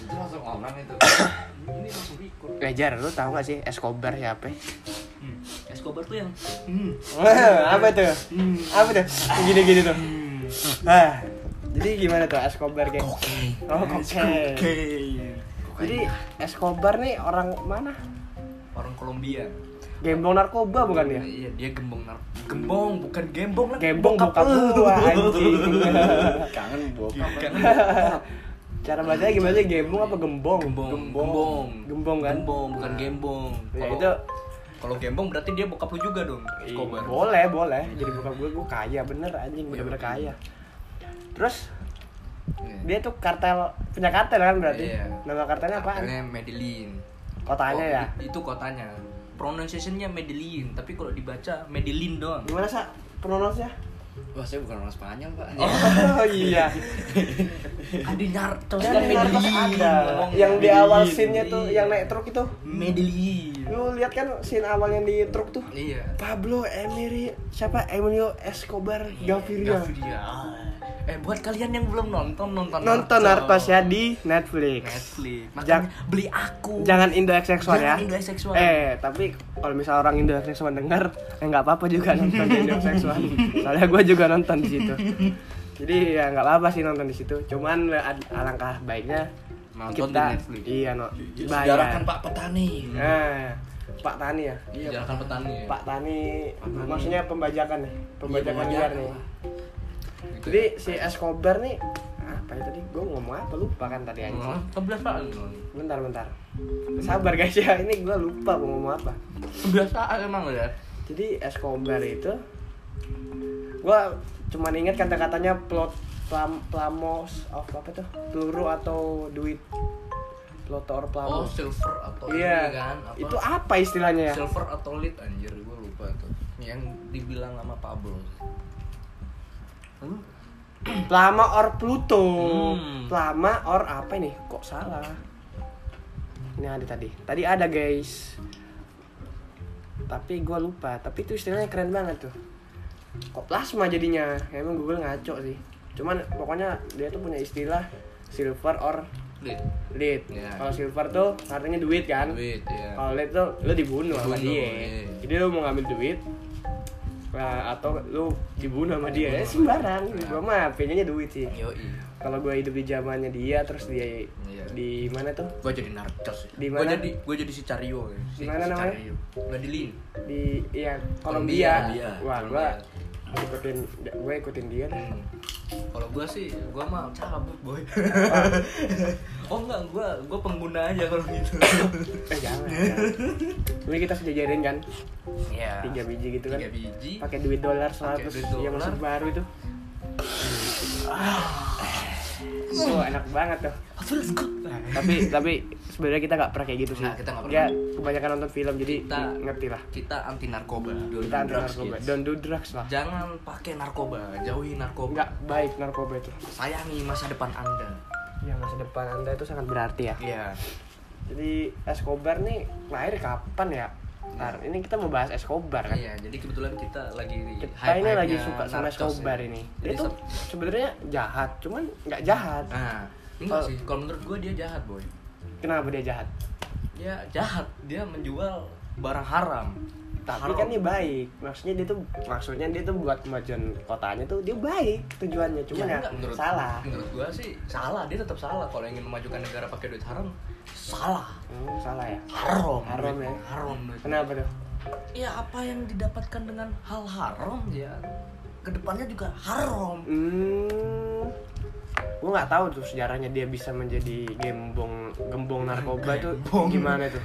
itu langsung orang itu ini langsung record Ngajar, lu tahu gak sih Escobar siapa? hmm. Escobar tuh yang hmm. apa tuh? Apa tuh? Gini-gini tuh. Ah, jadi gimana tuh Escobar geng? Oke. Oh, kokain. Jadi Escobar nih orang mana? orang Kolombia Gembong narkoba bukan ya? iya dia gembong nar gembong bukan gembong lah Gembong bokap lu anjing. Kangen bokap. Kangen Cara bacanya gimana sih? Gembong apa gembong? gembong gembong Gembong kan? gembong bukan gembong Ya itu kalau gembong berarti dia bokap lu juga dong boleh boleh jadi bokap gue gue kaya bener anjing bener-bener kaya terus Iya. dia tuh kartel punya kartel kan berarti Iya. nama kartelnya apaan Kartelnya Medellin kotanya Oh, ya itu kotanya pronunciationnya Medellin tapi kalau dibaca Medellin doang. Gimana sih pronunciasinya Wah, saya bukan orang Spanyol, Pak. oh iya. Ada Dan kan Medellin. ada. Yang di awal Medellin. scene-nya tuh yang naik truk itu. Medellin. Lu lihat kan scene awal yang di truk tuh? Iya. Pablo Emiri siapa? Emilio Escobar Gaviria. Gaviria. eh buat kalian yang belum nonton nonton nonton Narcos ya di Netflix. Netflix. Jang- makanya beli aku. jangan Indo XX1 ya Jangan Indo XX1. eh tapi kalau misal orang Indo XX1 denger eh nggak apa-apa juga nonton Indo XX1 soalnya gue juga nonton di situ. Jadi ya nggak apa-apa sih nonton di situ. Cuman alangkah baiknya Nonton di kita Netflix. iya no Sejarahkan Pak Petani. nah Pak Tani ya? Sejarahkan petani ya. Pak Tani maksudnya pembajakan nih pembajakan Iya, liar nih. Pak. Gitu jadi ya. si Escobar nih apa ya tadi? Gue ngomong apa? Lupa kan tadi anjing. Oh, kebiasaan bentar bentar. Sabar guys ya. Ini gue lupa mau ngomong apa. Kebiasaan emang ya jadi Escobar itu gua cuman inget kata-katanya plot plam, plamos of apa tuh? Peluru atau duit. Plotor oh plamos. Silver atau iya. ini kan apa? itu apa istilahnya ya? Silver atau lead anjir gue lupa tuh yang dibilang sama Pablo. Hmm? plama or Pluto. Hmm. plama or apa ini? Kok salah? Ini ada tadi. Tadi ada guys. Tapi gua lupa. Tapi itu istilahnya keren banget tuh kok plasma jadinya? Emang Google ngaco sih. Cuman pokoknya dia tuh punya istilah silver or lead lead Iya. kalau silver tuh artinya duit kan? Duit ya. Kalau lead tuh lu dibunuh sama Dibunuh, dia. iya. jadi lu mau ngambil duit nah, atau lu dibunuh sama dia. ya sembarang. Gua mah pengennya duit sih. Yoi kalau gue hidup di zamannya dia terus dia Iya. di mana tuh gue jadi narcos Di gue mana? jadi gue jadi si Cario ya. si, Di mana si namanya? Cario. Medellin di iya Kolombia, wah gue ikutin gue ikutin dia deh Hmm. Kalau gua sih, gua mah cabut boy. oh enggak, gua gua pengguna aja kalau gitu. eh jangan, jangan. ini kita sejajarin kan Iya. tiga biji gitu kan Tiga biji. pakai duit dolar Pakai 100 duit yang baru itu Oh, enak banget tuh. Tapi tapi sebenarnya kita nggak pernah kayak gitu sih. Nah, kita Ya, pernah. kebanyakan nonton film jadi Kita- ngerti lah. Kita anti narkoba. Don't Kita do anti drugs, narkoba. kids. Don't do drugs lah. Jangan pakai narkoba, jauhi narkoba. Nggak baik narkoba itu. Sayangi masa depan Anda. Ya masa depan anda itu sangat berarti ya. Iya. Jadi Escobar nih lahir kapan ya? Ntar, ini kita mau bahas Escobar kan. Iya, jadi kebetulan kita lagi Kita ini hype-hype-nya lagi suka sama narcos Escobar ya. ini. Jadi Dia tuh se- sebenarnya jahat, cuman nggak jahat. Nah, enggak Kalau- sih. Kalau menurut gua dia jahat, boy. Kenapa dia jahat? Dia jahat. Dia menjual barang haram. Tapi kan dia baik. Maksudnya dia tuh maksudnya dia tuh buat kemajuan kotanya tuh dia baik tujuannya. Cuman ya, enggak, menurut salah. Menurut gua sih salah, dia tetap salah kalau ingin memajukan negara pakai duit haram. Salah. Hmm, salah ya. Haram. Haram ya. Haram. duit. Kenapa tuh? Ya apa yang didapatkan dengan hal haram ya ke depannya juga haram. Hmm. Gue nggak tahu tuh sejarahnya dia bisa menjadi gembong gembong narkoba itu Gembong. gimana tuh.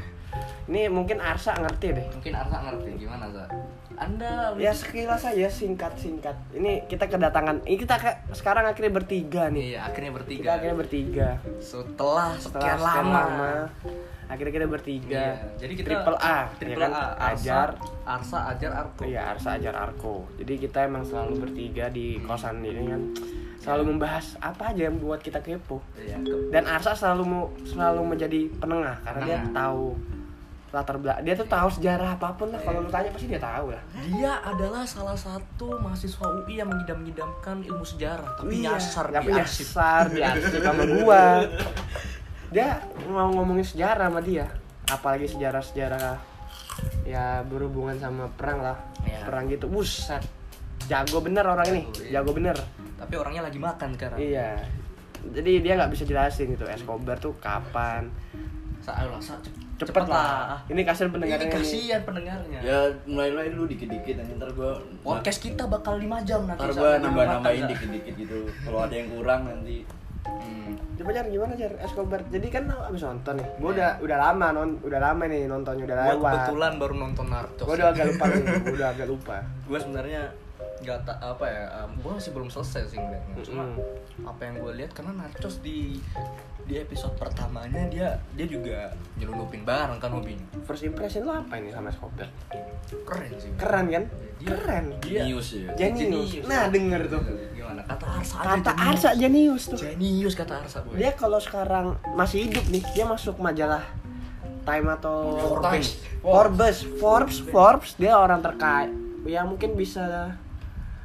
Ini mungkin Arsa ngerti deh. Mungkin Arsa ngerti gimana Sa? Anda Ya sekilas aja singkat-singkat. Ini kita kedatangan. Ini kita ke, sekarang akhirnya bertiga nih. Iya, akhirnya Kita bertiga. akhirnya bertiga. Setelah Setelah sekian lama. lama, akhirnya kita bertiga. Iya, jadi kita triple A, triple ya kan? A, Arsa, Ajar. Arsa, Ajar, Arko. Iya, Arsa Ajar Arko. Jadi kita emang selalu bertiga di kosan ini kan selalu membahas apa aja yang buat kita kepo. Iya, Dan Arsa selalu mau selalu menjadi penengah karena dia Penengah. tahu latar belakang dia tuh tahu sejarah apa pun lah kalau lu tanya pasti dia tahu lah Dia adalah salah satu mahasiswa UI yang mengidam-idamkan ilmu sejarah, tapi Iya, nyasar tapi di arsip. nyasar di arsip sama gua dia mau ngomongin sejarah sama dia apalagi sejarah-sejarah ya berhubungan sama perang lah Iya. perang gitu buset jago bener orang ini Jago, iya. jago bener Tapi orangnya lagi makan sekarang. iya jadi dia nggak bisa jelasin gitu Escobar tuh kapan Sa lah, sa cepet, cepet lah ini kasihan Ini pendengarnya nih. kasihan pendengarnya. Ya mulai-mulai dulu dikit-dikit nanti ntar gua Podcast kita bakal 5 jam nanti. ntar gua nambah-nambahin dikit-dikit gitu. Kalau ada yang kurang nanti Hmm. coba jar gimana jar Escobar jadi kan lu abis nonton nih gua udah udah lama non udah lama nih nontonnya udah Gua lewat kebetulan baru nonton Narcos. gua udah agak lupa nih gua udah agak lupa gue sebenarnya nggak tak apa ya gue masih belum selesai sih ngeliatnya cuma Mm-mm. apa yang gue lihat karena Narcos di di episode pertamanya dia dia juga nyelundupin barang kan hobinya first impression lu apa ini sama Escobar keren sih keren kan Dia- keren dia Genius ya. Jenius. Jenius. Nah, denger tuh. gimana kata Arsa aja Kata jenius. Arsa jenius tuh. jenius kata Arsa boy Dia kalau sekarang masih hidup nih, dia masuk majalah Time atau Forbes. Forbes, Forbes, Forbes, dia orang terkaya. Ya mungkin bisa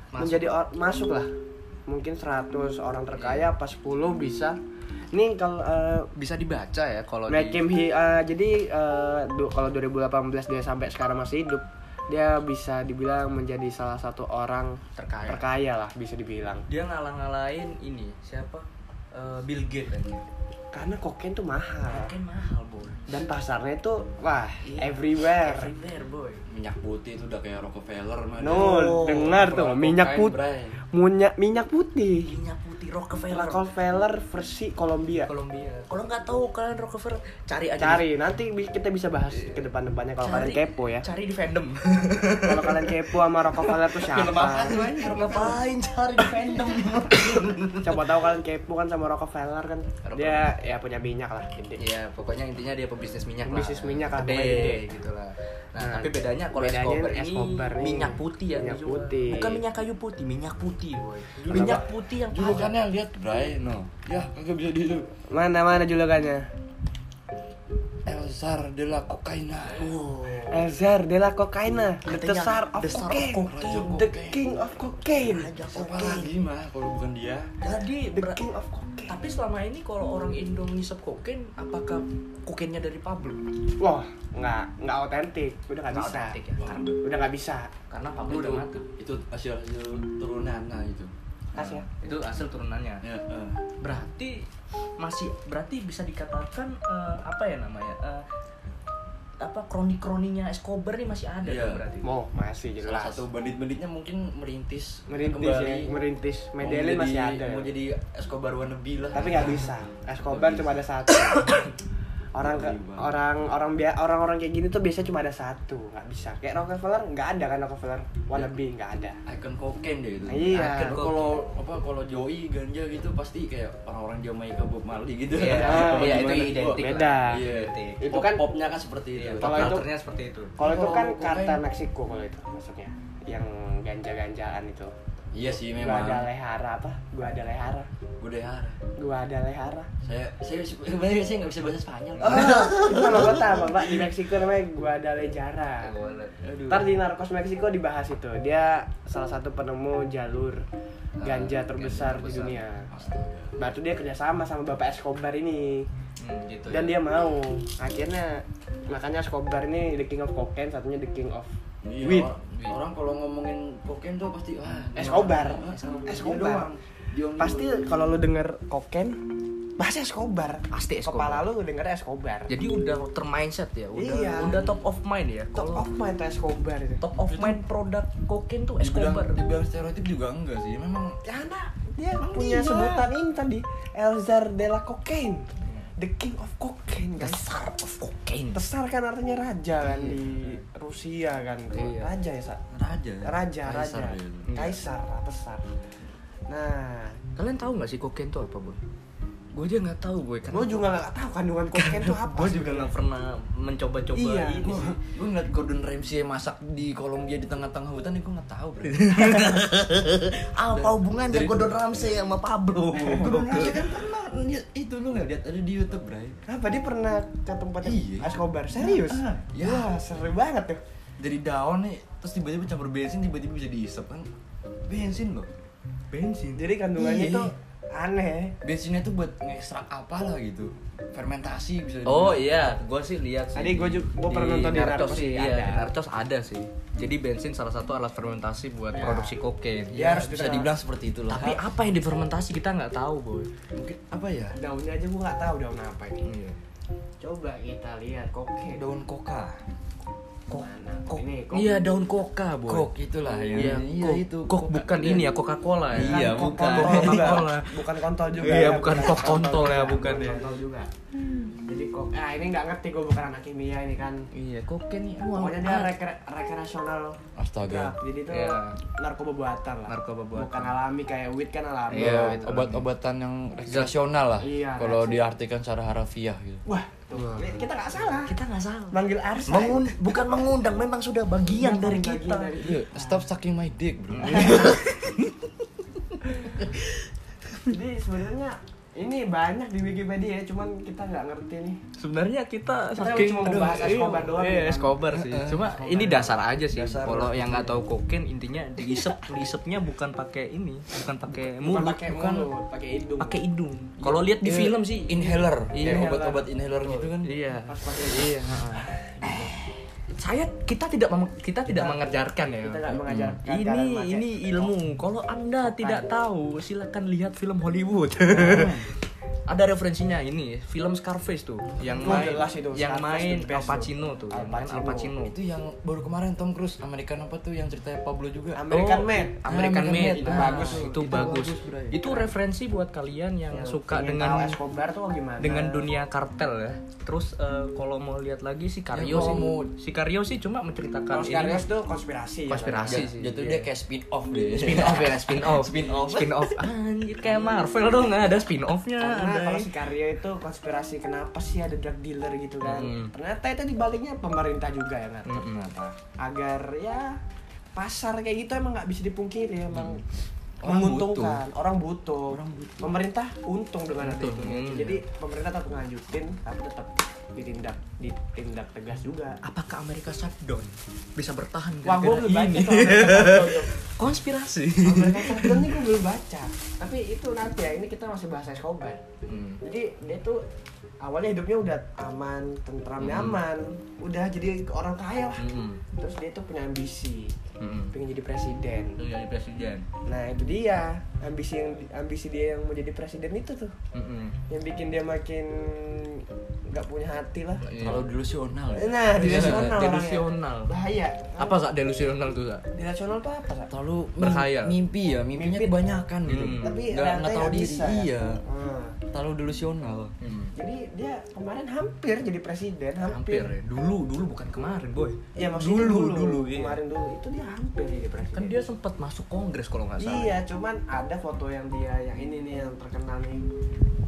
Masuk. menjadi or- masuk lah. Mungkin 100 orang terkaya pas 10 bisa. Nih kalau eh, bisa dibaca ya kalau Make di him he- eh, jadi du- kalau 2018 dia sampai sekarang masih hidup, dia bisa dibilang menjadi salah satu orang terkaya terkaya lah bisa dibilang. dia ngalah-ngalahin ini siapa Eh, Bill Gates kan Karena kokain tuh mahal Kokain mahal boy dan pasarnya itu wah Iya. everywhere. everywhere boy minyak putih itu udah kayak Rockefeller mah. No, Oh, dengar tuh minyak putih, minyak putih. minyak putih Rockefeller Rockefeller versi Kolombia. Kolombia. Kalau nggak tahu kalian Rockefeller, cari aja. Cari nanti bi- kita bisa bahas ke depan-depannya kalau kalian kepo ya. Cari di fandom. Kalau kalian kepo sama Rockefeller tuh siapa? Ngapain cari di fandom? Coba tahu kalian kepo kan sama Rockefeller kan. Dia ya punya minyak lah gede. Iya, pokoknya intinya dia pebisnis minyak lah. Pebisnis minyak lah, gede, gitu lah. Nah, Nah, tapi bedanya kalau bedanya Escobar, ini ini Escobar ini minyak putih ya minyak putih. Bukan minyak kayu putih, minyak putih, boy. Minyak putih yang yang lihat Bray, no. Ya, kagak bisa di Mana mana julukannya? Elzar de la Cocaina. Wow. Elzar de la Cocaina, the Tsar of Cocaine, Cocaine. the King of Cocaine, Siapa lagi mah kalau bukan dia? Jadi the King of Cocaine. Tapi selama ini kalau orang Indo ngisep kokain, apakah kokainnya dari Pablo? Wah, nggak nggak otentik, udah nggak Nggak bisa, otentik ya, karena, udah nggak bisa. karena Pablo itu, udah mati. itu hasil hasil turunan nah itu. Kasih ya. Itu hasil turunannya. Ya, eh. Berarti masih berarti bisa dikatakan eh, apa ya namanya? eh, apa kroni-kroninya Escobar nih masih ada Iya. dong berarti. Mau masih Salah jelas. satu bandit-banditnya mungkin merintis Merintis kembali. ya, merintis. Medellin masih ada. Mau jadi Escobar wannabe lah. Tapi nggak bisa. Escobar cuma ada satu. orang ke, Bang. orang orang bia- orang-orang kayak gini tuh biasanya cuma ada satu nggak bisa kayak Rockefeller nggak ada kan Rockefeller wannabe nggak ada Icon kokain deh itu. Iya. Kalau apa kalau Joey ganja gitu pasti kayak orang-orang Jamaika Bob Marley gitu. Iya, Apa iya, itu identik. Beda. Iya. Identik. Itu kan- popnya kan seperti itu. Iya, Kalau itu- seperti itu. kalau itu Kalau kan kokain- kartel Meksiko kalau itu maksudnya yang ganja-ganjaan itu Iya sih gua memang. ada lehara apa gua ada lehara Budaya. gua ada lehara Saya saya sebenarnya saya nggak bisa bahasa Spanyol. oh, itu nama kota bapak di Meksiko namanya gua ada lejara Aduh. Ntar di Narcos Meksiko dibahas itu Dia salah satu penemu jalur ganja terbesar di terbesar. dunia. Batu dia kerjasama sama Bapak Escobar ini Hmm, gitu Dan ya. dia mau Akhirnya Makanya Escobar ini the king of cocaine Satunya the king of Iya, weed orang, orang kalau ngomongin kokain tuh pasti wah Escobar. Ah, Escobar. Dia. Dia. Pasti kalau lu denger cocaine Bahasa Escobar Pasti Escobar. Kepala lu denger Escobar Jadi udah termindset ya, udah Iya. udah top of mind ya. Top of mind tuh Escobar itu top of mind produk kokain tuh dibilang, Escobar. dibilang stereotip juga enggak sih. Memang Karena dia Emang punya iya. sebutan ini tadi Elzar de la Cocaine The king of cocaine The guys Tsar of cocaine. Besar kan artinya raja kan di. Rusia kan Iya. Raja ya Sa? raja. Raja, Kaisar raja. Iya. Kaisar, besar Nah Kalian tahu nggak sih kokain tuh apa, Boy? Gue aja nggak tahu boy Gue juga nggak tahu kandungan kokain itu apa. gue juga nggak pernah mencoba-coba Iya, ini Gue sih. gue ngeliat Gordon Ramsay masak di Kolombia di tengah-tengah hutan gue nggak tahu bro. apa hubungannya Dari- Gordon Ramsay sama Pablo Gordon Ramsay kan pernah lihat itu lu nggak lihat ada di YouTube bro. Apa dia pernah ke tempatnya Iya. Escobar? Serius? Ah, ya. Wah, seru banget tuh. Dari daun nih terus tiba-tiba campur bensin tiba-tiba bisa diisep kan bensin loh. bensin Jadi kandungannya Iya. Aneh. Bensinnya tuh buat ngekstrak apalah gitu. Fermentasi bisa. Oh dibilang. iya, gue sih lihat sih. Tadi gua juga- gua pernah nonton di Narcos sih, iya, ada. Narcos ada sih. Jadi bensin salah satu alat fermentasi buat Ya. produksi kokain. Ya, harus bisa dibilang seperti itulah. Tapi apa yang difermentasi kita nggak tahu, boy. mungkin apa ya? Daunnya aja gua nggak tahu daun apa ini. Iya. Coba kita lihat kokain. Daun koka. Kok, kok, Ini, kok. iya daun koka, boy. Kok itulah ya. Iya, iya kok, itu. Kok Coca- bukan ini ya Coca-Cola ya. Iya, kok bukan. juga. Coca-Cola. Bukan kontol juga. Iya, ya, bukan kok kontol ya, bukan ya. Kontol juga. Jadi kok ah ini nggak ngerti gua bukan anak kimia ini kan. Iya, kokain nih. Pokoknya dia rekre rekreasional Astaga. drug. Jadi itu Iya. narkoba buatan lah. Narkoba buatan. Bukan alami kayak weed kan alami. Iya, Iya, obat-obatan yang rekreasional lah. Iya, Kalau diartikan secara harafiah gitu. Wah, tuh. kita nggak salah. Kita nggak salah. Manggil Arsa. Mengun- bukan mengundang, memang sudah bagian Memang dari bagian kita. dari- Iya, stop sucking my dick, bro. Jadi sebenarnya ini banyak di Wikipedia ya, cuman kita nggak ngerti nih. Sebenarnya kita Kita saking cuma mau bahas Escobar doang Iya, ya kan? Escobar sih. Cuma Escobar ini doang. dasar aja sih. Dasar. Kalau yang nggak tahu kokain intinya diisep, diisepnya bukan pakai ini, bukan pakai mulut, Bukan pakai bukan pakai hidung. pakai hidung. Kalau lihat di Iya, film sih inhaler. Iya. Obat-obat inhaler gitu kan. Iya. Pas pakai Iya, heeh. Saya kita tidak mem- kita tidak Kita- mengajarkan ya. kita nggak mengajarkan cara Ini ini ilmu. Kalau Anda tidak tahu, silakan lihat film Hollywood. Hmm. Ada referensinya ini, film Scarface tuh, yang Oh, main jelas itu, yang Scarface main Al Pacino tuh. tuh, Al yang main Al Pacino. Pacino. Itu yang baru kemarin Tom Cruise American apa tuh yang ceritanya Pablo juga. American Oh, Made. American American Made. Made, itu Nah, bagus. Itu, Itu bagus. bagus. Itu referensi buat kalian yang Yang suka dengan Escobar tuh gimana? dengan dunia kartel ya. Terus eh, kalau mau lihat lagi si Kario Ya, sih, mau- si Kario sih cuma menceritakan ini. Scarface tuh konspirasi. ya, Konspirasi. kan? sih, Jatuh iya. dia kayak spin off deh. spin off ya, spin off. Spin off. Spin off. Anjir kayak Marvel dong, nggak ada spin offnya. Ada. kalau si Karyo itu konspirasi kenapa sih ada drug dealer gitu kan? Mm. Ternyata itu dibaliknya pemerintah juga ya nggak? Mm-mm. Ternyata agar ya pasar kayak gitu emang nggak bisa dipungkiri emang Orang menguntungkan orang butuh. Orang butuh. pemerintah untung dengan itu hmm. jadi pemerintah tetap nganjutin tapi tetap ditindak ditindak tegas juga Apakah Amerika shutdown bisa bertahan wah gue gara-gara belum Konspirasi. Amerika Shutdown ini gue belum baca tapi itu nanti ya ini kita masih bahas Escobar Hmm. jadi dia tuh awalnya hidupnya udah aman tentram Hmm. nyaman udah jadi orang kaya lah Hmm. terus dia tuh punya ambisi Hmm. pengen jadi presiden Itu jadi presiden. nah itu dia ambisi yang ambisi dia yang mau jadi presiden itu tuh Hmm. yang bikin dia makin nggak punya hati lah Iya. Kalau delusional. ya. nah delusional orangnya. Delusional. bahaya Apa kak delusional tuh kak? delusional tuh apa Kak? Terlalu Berkhayal. mimpi ya, mimpinya Mimpi. kebanyakan gitu. Hmm. tapi nggak nggak tahu diri. bisa. Iya. Hmm. Terlalu delusional. Hmm. jadi dia kemarin hampir jadi presiden Hampir hampir, ya. Dulu dulu bukan kemarin boy. ya maksudnya Dulu, dulu, dulu, iya. kemarin dulu itu dia hampir jadi presiden Kan dia sempat masuk kongres kalau nggak salah. iya cuman ada foto yang dia yang ini nih yang terkenal nih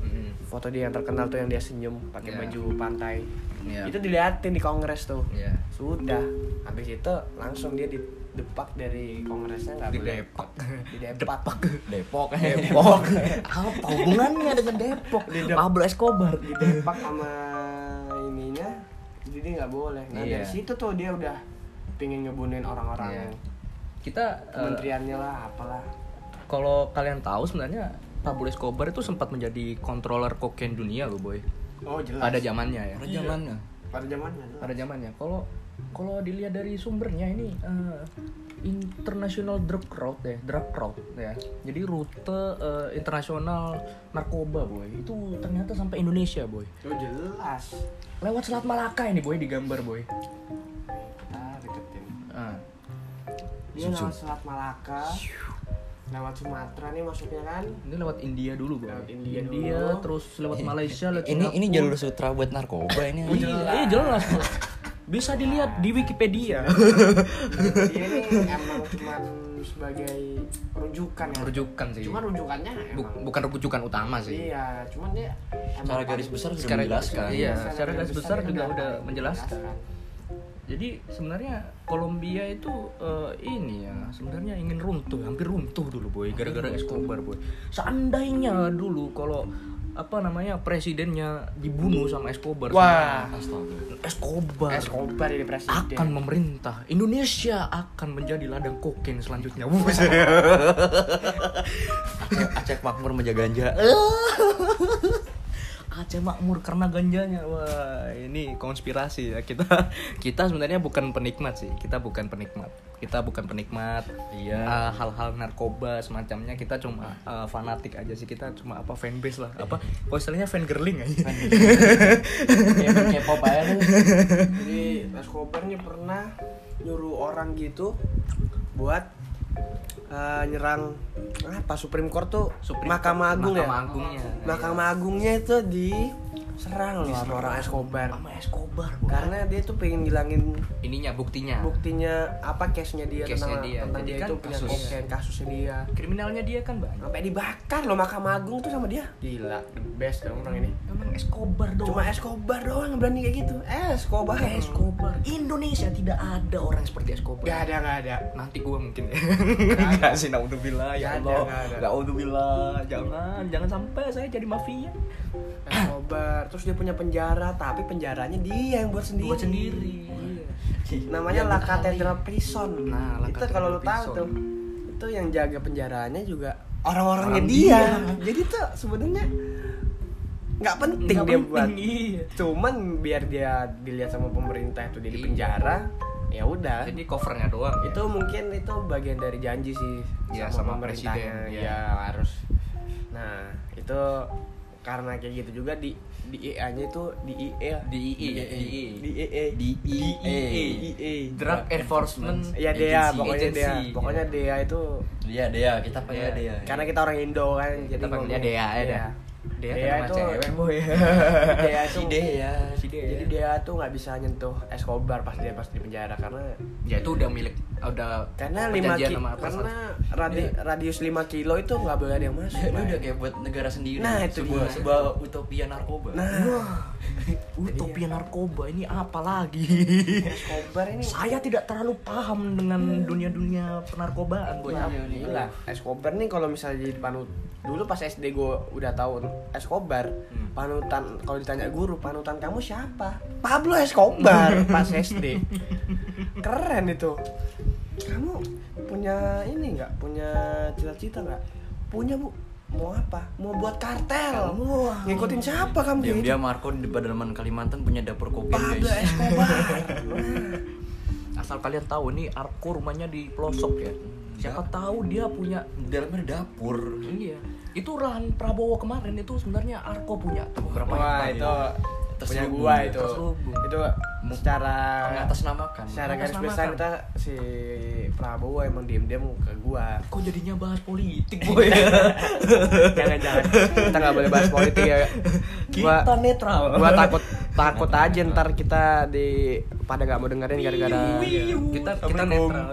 Hmm. foto dia yang terkenal tuh yang dia senyum pakai Iya. baju pantai Iya. itu diliatin di kongres tuh Iya. sudah habis itu langsung dia didepak dari kongresnya nggak boleh Didepak. didepak Depok. Depok. Apa hubungannya dengan Depok? Di Dep- Pablo Escobar. didepak sama ininya jadi nggak boleh nah Iya. dari situ tuh dia udah pingin ngebunuhin orang-orang Iya. Kita eh, kementeriannya lah apalah kalau kalian tahu sebenarnya Pablo Escobar itu sempat menjadi controller kokain dunia loh boy. Oh jelas Pada zamannya ya. Pada zamannya. pada zamannya Pada zamannya. Kalau kalau dilihat dari sumbernya ini eh, international drug route ya, drug route ya. Jadi rute eh, internasional narkoba boy. Itu ternyata sampai Indonesia boy. oh jelas Lewat Selat Malaka ini boy digambar boy. ah deketin Ah. dia Zoom, lewat Selat Malaka lewat Sumatera nih masuknya kan Ini lewat India dulu boy. Lewat India dulu. terus lewat Malaysia, lewat Ini ini Singapura. jalur sutra buat narkoba ini. Iya, iya jelas. Bro. Bisa dilihat di Wikipedia. dia ini emang cuma sebagai rujukan ya Rujukan sih. cuma rujukannya emang bukan rujukan utama sih. iya cuman dia Secara garis besar sudah menjelaskan. Iya, secara garis besar juga udah menjelaskan. Jadi sebenarnya Kolombia itu eh, ini ya sebenarnya ingin runtuh, hampir runtuh dulu boy, gara-gara Escobar boy. Seandainya dulu kalau apa namanya presidennya dibunuh sama Escobar, wah Astaga. Escobar Escobar ini presiden akan memerintah Indonesia akan menjadi ladang kokain selanjutnya. Aceh Makmur menjaga ganja. Aceh makmur karena ganjanya. Wah, ini konspirasi ya. Kita kita sebenarnya bukan penikmat sih. Kita bukan penikmat. Kita bukan penikmat. Iya. eh, hal-hal narkoba semacamnya kita cuma eh, fanatik aja sih. Kita cuma apa fanbase lah. Apa kalau istilahnya fan girling aja. Kayak K-pop aja jadi Escobar pernah nyuruh orang gitu buat eh, nyerang apa Supreme Court tuh Supreme Mahkamah Agung ya Mahkamah Agungnya. Mahkamah Agungnya itu diserang loh sama orang Escobar Sama Escobar. Boy. karena dia tuh pengen ngilangin ininya buktinya. buktinya apa case-nya dia Case-nya tentang, dia. tentang Jadi dia kan itu punya kasus. kokain kasusnya dia Kriminalnya dia kan banyak. sampai dibakar loh Mahkamah Agung tuh sama dia gila the best dong orang ini Emang Escobar doang. cuma Escobar doang yang berani kayak gitu eh Escobar Escobar. Indonesia tidak ada orang seperti Escobar. gak ada gak ada nanti gue mungkin nggak sih naudzubillah ya Allah naudzubillah jangan jangan sampai saya jadi mafia Escobar terus dia punya penjara tapi penjaranya dia yang buat sendiri. Buat sendiri. Namanya Yang La beralih. Cathedral Prison. Nah, La itu kalau lu tahu tuh itu yang jaga penjaranya juga orang-orangnya Orang dia. dia. jadi tuh sebenarnya nggak penting Nggak dia penting, buat. iya. cuman biar dia dilihat sama pemerintah itu dia di penjara ya udah. Jadi covernya doang ya. itu mungkin itu bagian dari janji sih Iya, sama pemerintahnya. presiden, ya harus. Nah itu karena kayak gitu juga di di EA nya itu di IE di IE di EE Di IE. IE Drug Enforcement ya dia pokoknya dia agency. pokoknya dia itu Dia, dia, kita panggil Iya. dia. karena kita orang Indo kan kita panggilnya ngomong- Dea ya. Dea, Dea kan itu cewek boy Dea itu Si dia. si Dea jadi dia tuh nggak bisa nyentuh Escobar pas dia pas di penjara karena ya itu udah milik udah karena lima perjanjian ki sama apa karena radi- radius 5 kilo itu nggak boleh ada yang masuk dia Bay. udah kayak buat negara sendiri. Nah, itu sebuah, dia. sebuah utopia narkoba. nah utopia narkoba ini apa lagi Escobar ini saya tidak terlalu paham dengan dunia-dunia penarkobaan boy Iya, iya. Gila, Escobar nih kalau misalnya jadi panut dulu pas SD gue udah tahu Escobar Hmm. panutan kalau ditanya guru panutan kamu siapa Pablo Escobar pas SD keren itu kamu punya ini nggak? Punya cita-cita nggak? Punya bu. Mau apa? Mau buat kartel? Wah. ngikutin siapa kamu Diam gitu? Dia Marco di pedalaman Kalimantan punya dapur Pablo guys. Escobar asal kalian tahu nih Arko rumahnya di pelosok ya. Siapa tahu dia punya Di dalamnya dapur. iya. Itu lahan Prabowo kemarin itu sebenarnya Arko punya tuh beberapa wah itu punya gua itu. Terselubung. itu secara Mengatasnamakan. secara garis besar kita si Prabowo emang diem-diem ke gua. Kok jadinya bahas politik boy? Jangan jangan kita nggak boleh bahas politik ya. Gua kita netral. gua takut takut aja ntar kita di pada nggak mau dengerin gara-gara kita kita netral.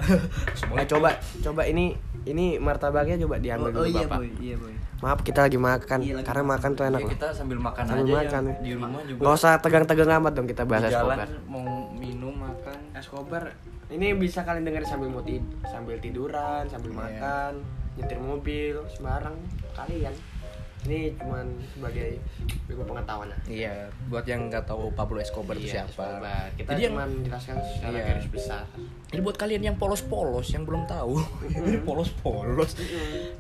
Nah coba coba ini ini martabaknya coba diambil dulu bapak. iya boy maaf kita lagi makan Iya, lagi karena makan tuh enak Ya, loh. kita sambil makan Sambil aja makan, ya. ya. Di rumah juga. nggak usah tegang-tegang amat dong kita bahas di jalan Escobar mau minum makan. Escobar ini bisa kalian dengerin sambil mau tid sambil tiduran sambil Iya. makan nyetir mobil sembarang kalian ini cuman sebagai ilmu pengetahuan lah. Iya buat yang nggak tahu Pablo Escobar itu Iya, siapa. Escobar. kita Jadi yang- cuman jelaskan secara Iya. garis besar. Jadi buat kalian yang polos-polos yang belum tahu, ini polos-polos,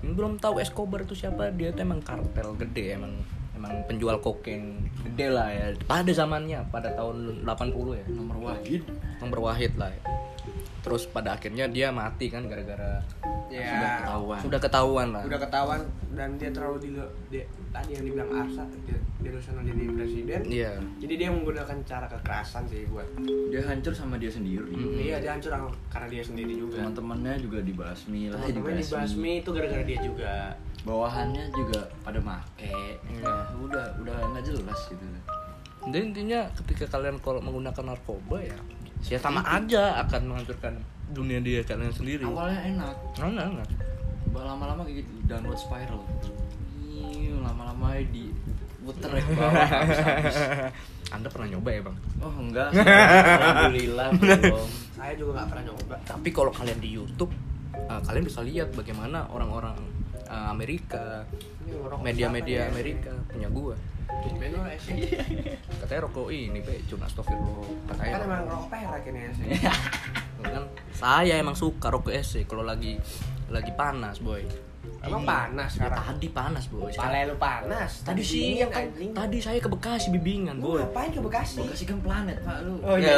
yang belum tahu Escobar itu siapa, dia tuh emang kartel gede emang emang penjual kokain gede lah ya. Pada zamannya pada tahun 80 ya Nomor Wahid. nomor wahid lah ya. Terus pada akhirnya dia mati kan gara-gara ya Sudah ketahuan. sudah ketahuan lah udah ketahuan dan dia terlalu di, di- tadi yang dibilang Arsa dia delusional jadi presiden iya jadi dia menggunakan cara kekerasan sih buat Dia hancur sama dia sendiri. Mm. iya dia hancur karena dia sendiri juga Teman-temannya juga dibasmi lah, teman-temannya dibasmi itu gara-gara dia juga Bawahannya juga pada make. Iya. Udah udah nggak jelas gitu. jadi intinya ketika kalian kalau menggunakan narkoba ya ya sama aja akan menghancurkan dunia dia kalian sendiri. Awalnya enak. Enggak enggak. Lama-lama kayak gitu download spiral. Ih, lama-lama di puter ya bawah anda pernah nyoba ya bang? Oh enggak. Alhamdulillah belum. Saya juga nggak pernah nyoba. tapi kalau kalian di YouTube uh, kalian bisa lihat bagaimana orang-orang uh, Amerika media-media ya? Amerika punya gua Tumben lo sih. katanya rokok ini be cuma astagfirullah katanya Kan emang rokok perak ini sih. kan saya emang suka rokok SC kalau lagi lagi panas boy Emang panas Ya, sekarang. tadi panas boy Pala lu panas. tadi sih dingin, kan tadi saya ke Bekasi bibingan Lu boy ngapain ke Bekasi? Bekasi kan planet pak lu Oh Ya.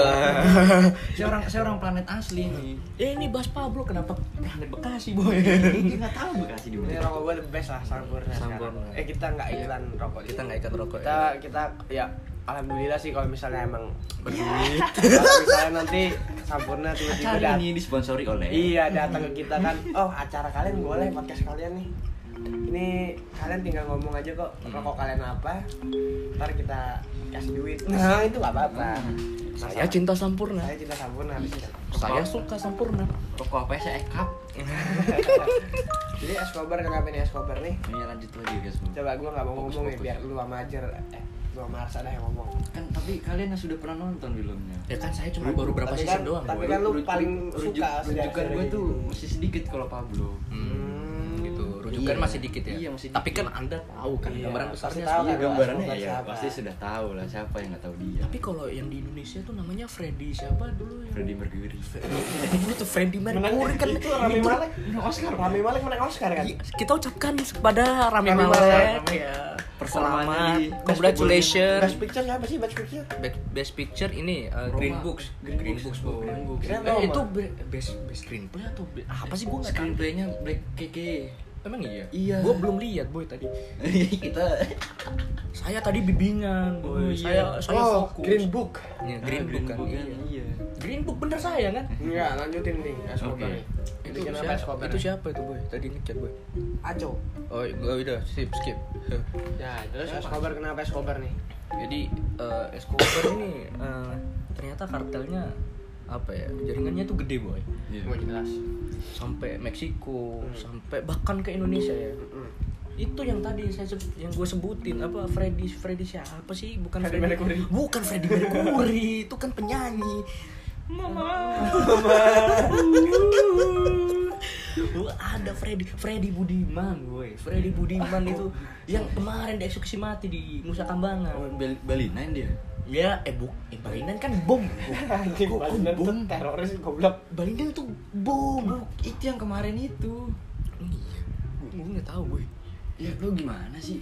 saya orang saya orang planet asli nih eh ini Bas Pablo kenapa planet Bekasi boy Ini nggak tahu Bekasi di Ini mana rokok gue the best lah. Sampurna. Eh kita nggak iklan rokok kita nggak ikat rokok kita ya kita ya alhamdulillah sih kalau misalnya emang berduit kalau misalnya nanti Sampurna tiba-tiba acara ini disponsori oleh. Iya datang ke kita kan oh acara kalian boleh podcast kalian nih. Ini kalian tinggal ngomong aja kok rokok kalian apa? Ntar kita kasih duit. Nah itu nggak apa-apa. Saya cinta sampurna. Saya cinta Sampurna saya suka sampurna. Rokok apa saya ekap. Jadi Escobar kenapa nih Escobar nih? Ini lanjut lagi guys. Coba gua nggak mau Fokus, ngomong nih fokus. biar lu sama Ajar eh lu sama Arsa dah yang ngomong. Kan tapi kalian yang sudah pernah nonton filmnya. Ya kan saya cuma baru berapa season kan- doang tapi kan lu paling rujuk- suka rujukan gue gitu. tuh masih sedikit kalau Pablo. Hmm, gitu. Rujukan Iya. masih dikit ya. Iya, masih Tapi dikit. kan Anda tahu kan Iya, gambaran besarnya. tahu sih. kan, gambarannya ya siapa. pasti sudah tahu lah siapa yang nggak tahu dia Tapi kalau yang di Indonesia tuh namanya Freddy siapa dulu yang Freddie Mercury dulu tuh Freddy Mercury kan itu Rami itu- Malek menang Oscar Rami Malek menang Oscar kan Iya, kita ucapkan kepada Rami Rami Malek ya. Performanya Selamat, di- congratulations. Best Picture siapa sih Best Picture Best, best picture ini uh, Roma. Green Books. Green Books, Boy. Green Books. Keren Eh, Roma. itu be- best best screenplay atau be- apa sih gua nggak tahu. screenplaynya Black Keke Emang iya? Iya. Gua belum lihat boy tadi. kita Saya tadi bibingan boy. Oh, iya. Saya saya oh fokus. Green Book Ya, Ah, Green Book kan. Iya. iya Green Book bener saya kan? Enggak lanjutin nih Oke. Itu Bikin apa siapa, Escobar itu siapa itu boy? Tadi ngechat boy. Aco Oh, gua udah skip skip. ya terus Escobar kenapa Escobar nih Jadi eh, Escobar ini eh, ternyata kartelnya apa ya? Jaringannya tuh gede boy. Iya. mau jelas Sampai Meksiko, Hmm. sampai bahkan ke Indonesia ya. Mm. Itu yang tadi saya yang gue sebutin apa Freddy Freddy siapa sih? Bukan Freddie Mercury. Bukan Freddy Mercury, itu kan penyanyi. Mama. Wah, ada Freddy Freddy Budiman, boy. Freddy Budiman itu yang kemarin dieksekusi mati di Nusa Kambangan. oh Bal Balinain dia Ya, eh buk, eh Balinan kan bom. Anjing Balinan tuh bom? teroris goblok Balinan tuh bom. itu yang kemarin itu Iya, gue nggak tahu boy. ya lu gimana sih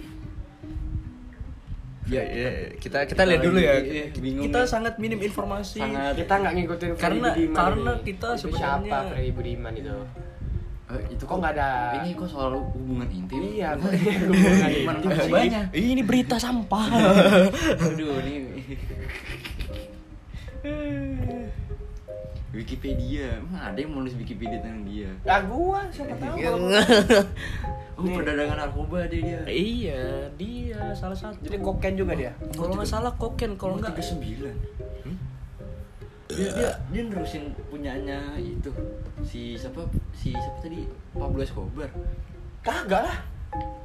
Ya, ya, kita kita Kita lihat dulu ya. lagi, iya, bingung kita nih. sangat minim informasi. Sangat. kita nggak ngikutin Freddy Karena- Budiman karena ini. kita itu sebenarnya- siapa Freddy Budiman itu Eh, itu Kok nggak ada- ini kok soal hubungan intim iya kok hubungan intim sih? narkobanya Ini berita sampah. aduh ini Wikipedia, emang ada yang mau nulis Wikipedia tentang dia? ya gua siapa tahu Iya. Oh, perdagangan narkoba dia dia. iya, dia salah satu. jadi koken juga dia kalau nggak salah koken, kalau nggak tiga sembilan. Hmm? Dia dia dia nerusin punyanya itu si siapa si siapa tadi Pablo Escobar. kagak lah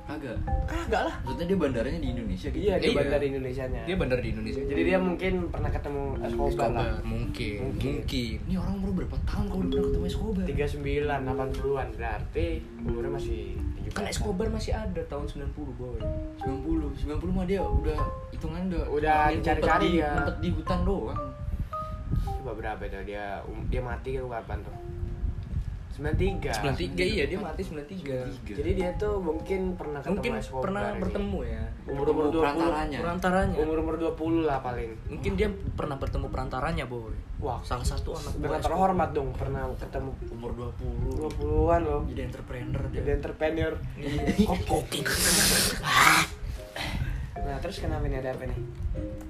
Kagak. kagak lah Maksudnya dia bandaranya di Indonesia gitu. iya dia Iya. bandar Indonesia nya dia bandar di Indonesia. jadi dia mungkin pernah ketemu Escobar lah mungkin, Mungkin. mungkin. Ini orang umur berapa tahun kalau udah pernah ketemu Escobar? tiga sembilan delapan puluhan berarti umurnya masih Kan Escobar masih ada tahun 90 boy. 90, 90 mah dia udah hitungan udah Udah di, ya. ngumpet di hutan doang. Coba berapa itu dia um- dia mati itu kapan tuh 93 93 iya dia mati 93. jadi dia tuh mungkin pernah ketemu Mungkin Escobar pernah ini. bertemu ya. umur umur 20 perantaranya. Perantaranya. umur umur 20 lah paling Mungkin dia pernah bertemu perantaranya boy. wah Salah satu anak dengan buah terhormat dong pernah ketemu Umur 20. 20-an loh Jadi entrepreneur dia. jadi entrepreneur Escobar. Kokin. nah terus kenapa nih ada apa nih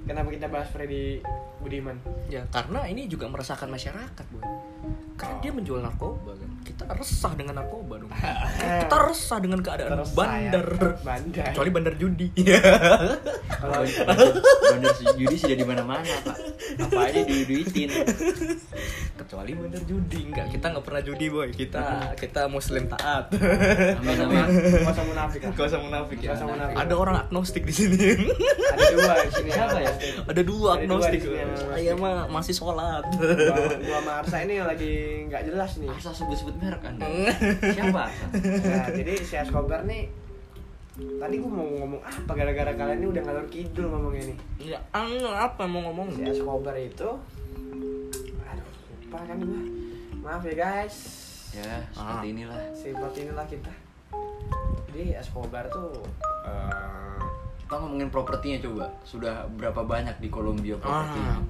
kenapa kita bahas Freddy Budiman Ya karena ini juga meresahkan masyarakat boy. Karena dia menjual narkoba kan. Kita resah dengan narkoba dong. Kita resah dengan keadaan Terus bandar. saya- bandar Kecuali bandar judi. kalau Bandar, bandar judi sudah di mana-mana, Pak. apa aja diduitin kecuali bener judi enggak kita nggak pernah judi boy kita kita muslim taat apa namanya Gak usah munafik lah. Gak usah munafik ya. Munafik. Ada orang agnostik di sini. Ada dua di sini. Siapa ya? Ada dua agnostik. Saya mah masih sholat. Gua, gua sama Arsa ini lagi nggak jelas nih. asal sebut-sebut merek anda? Siapa? Arsa? Nah, jadi si Escobar nih Tadi gua mau ngomong apa gara-gara kalian ini udah ngalor kidul ngomongnya nih? Ya, anu apa mau ngomong? Si Escobar itu Aduh, lupa kan gua. Maaf ya guys. Ya seperti Ah. inilah. Seperti inilah kita. Jadi Escobar tuh eh, kita ngomongin propertinya coba. Sudah berapa banyak di Kolombia properti? Ah,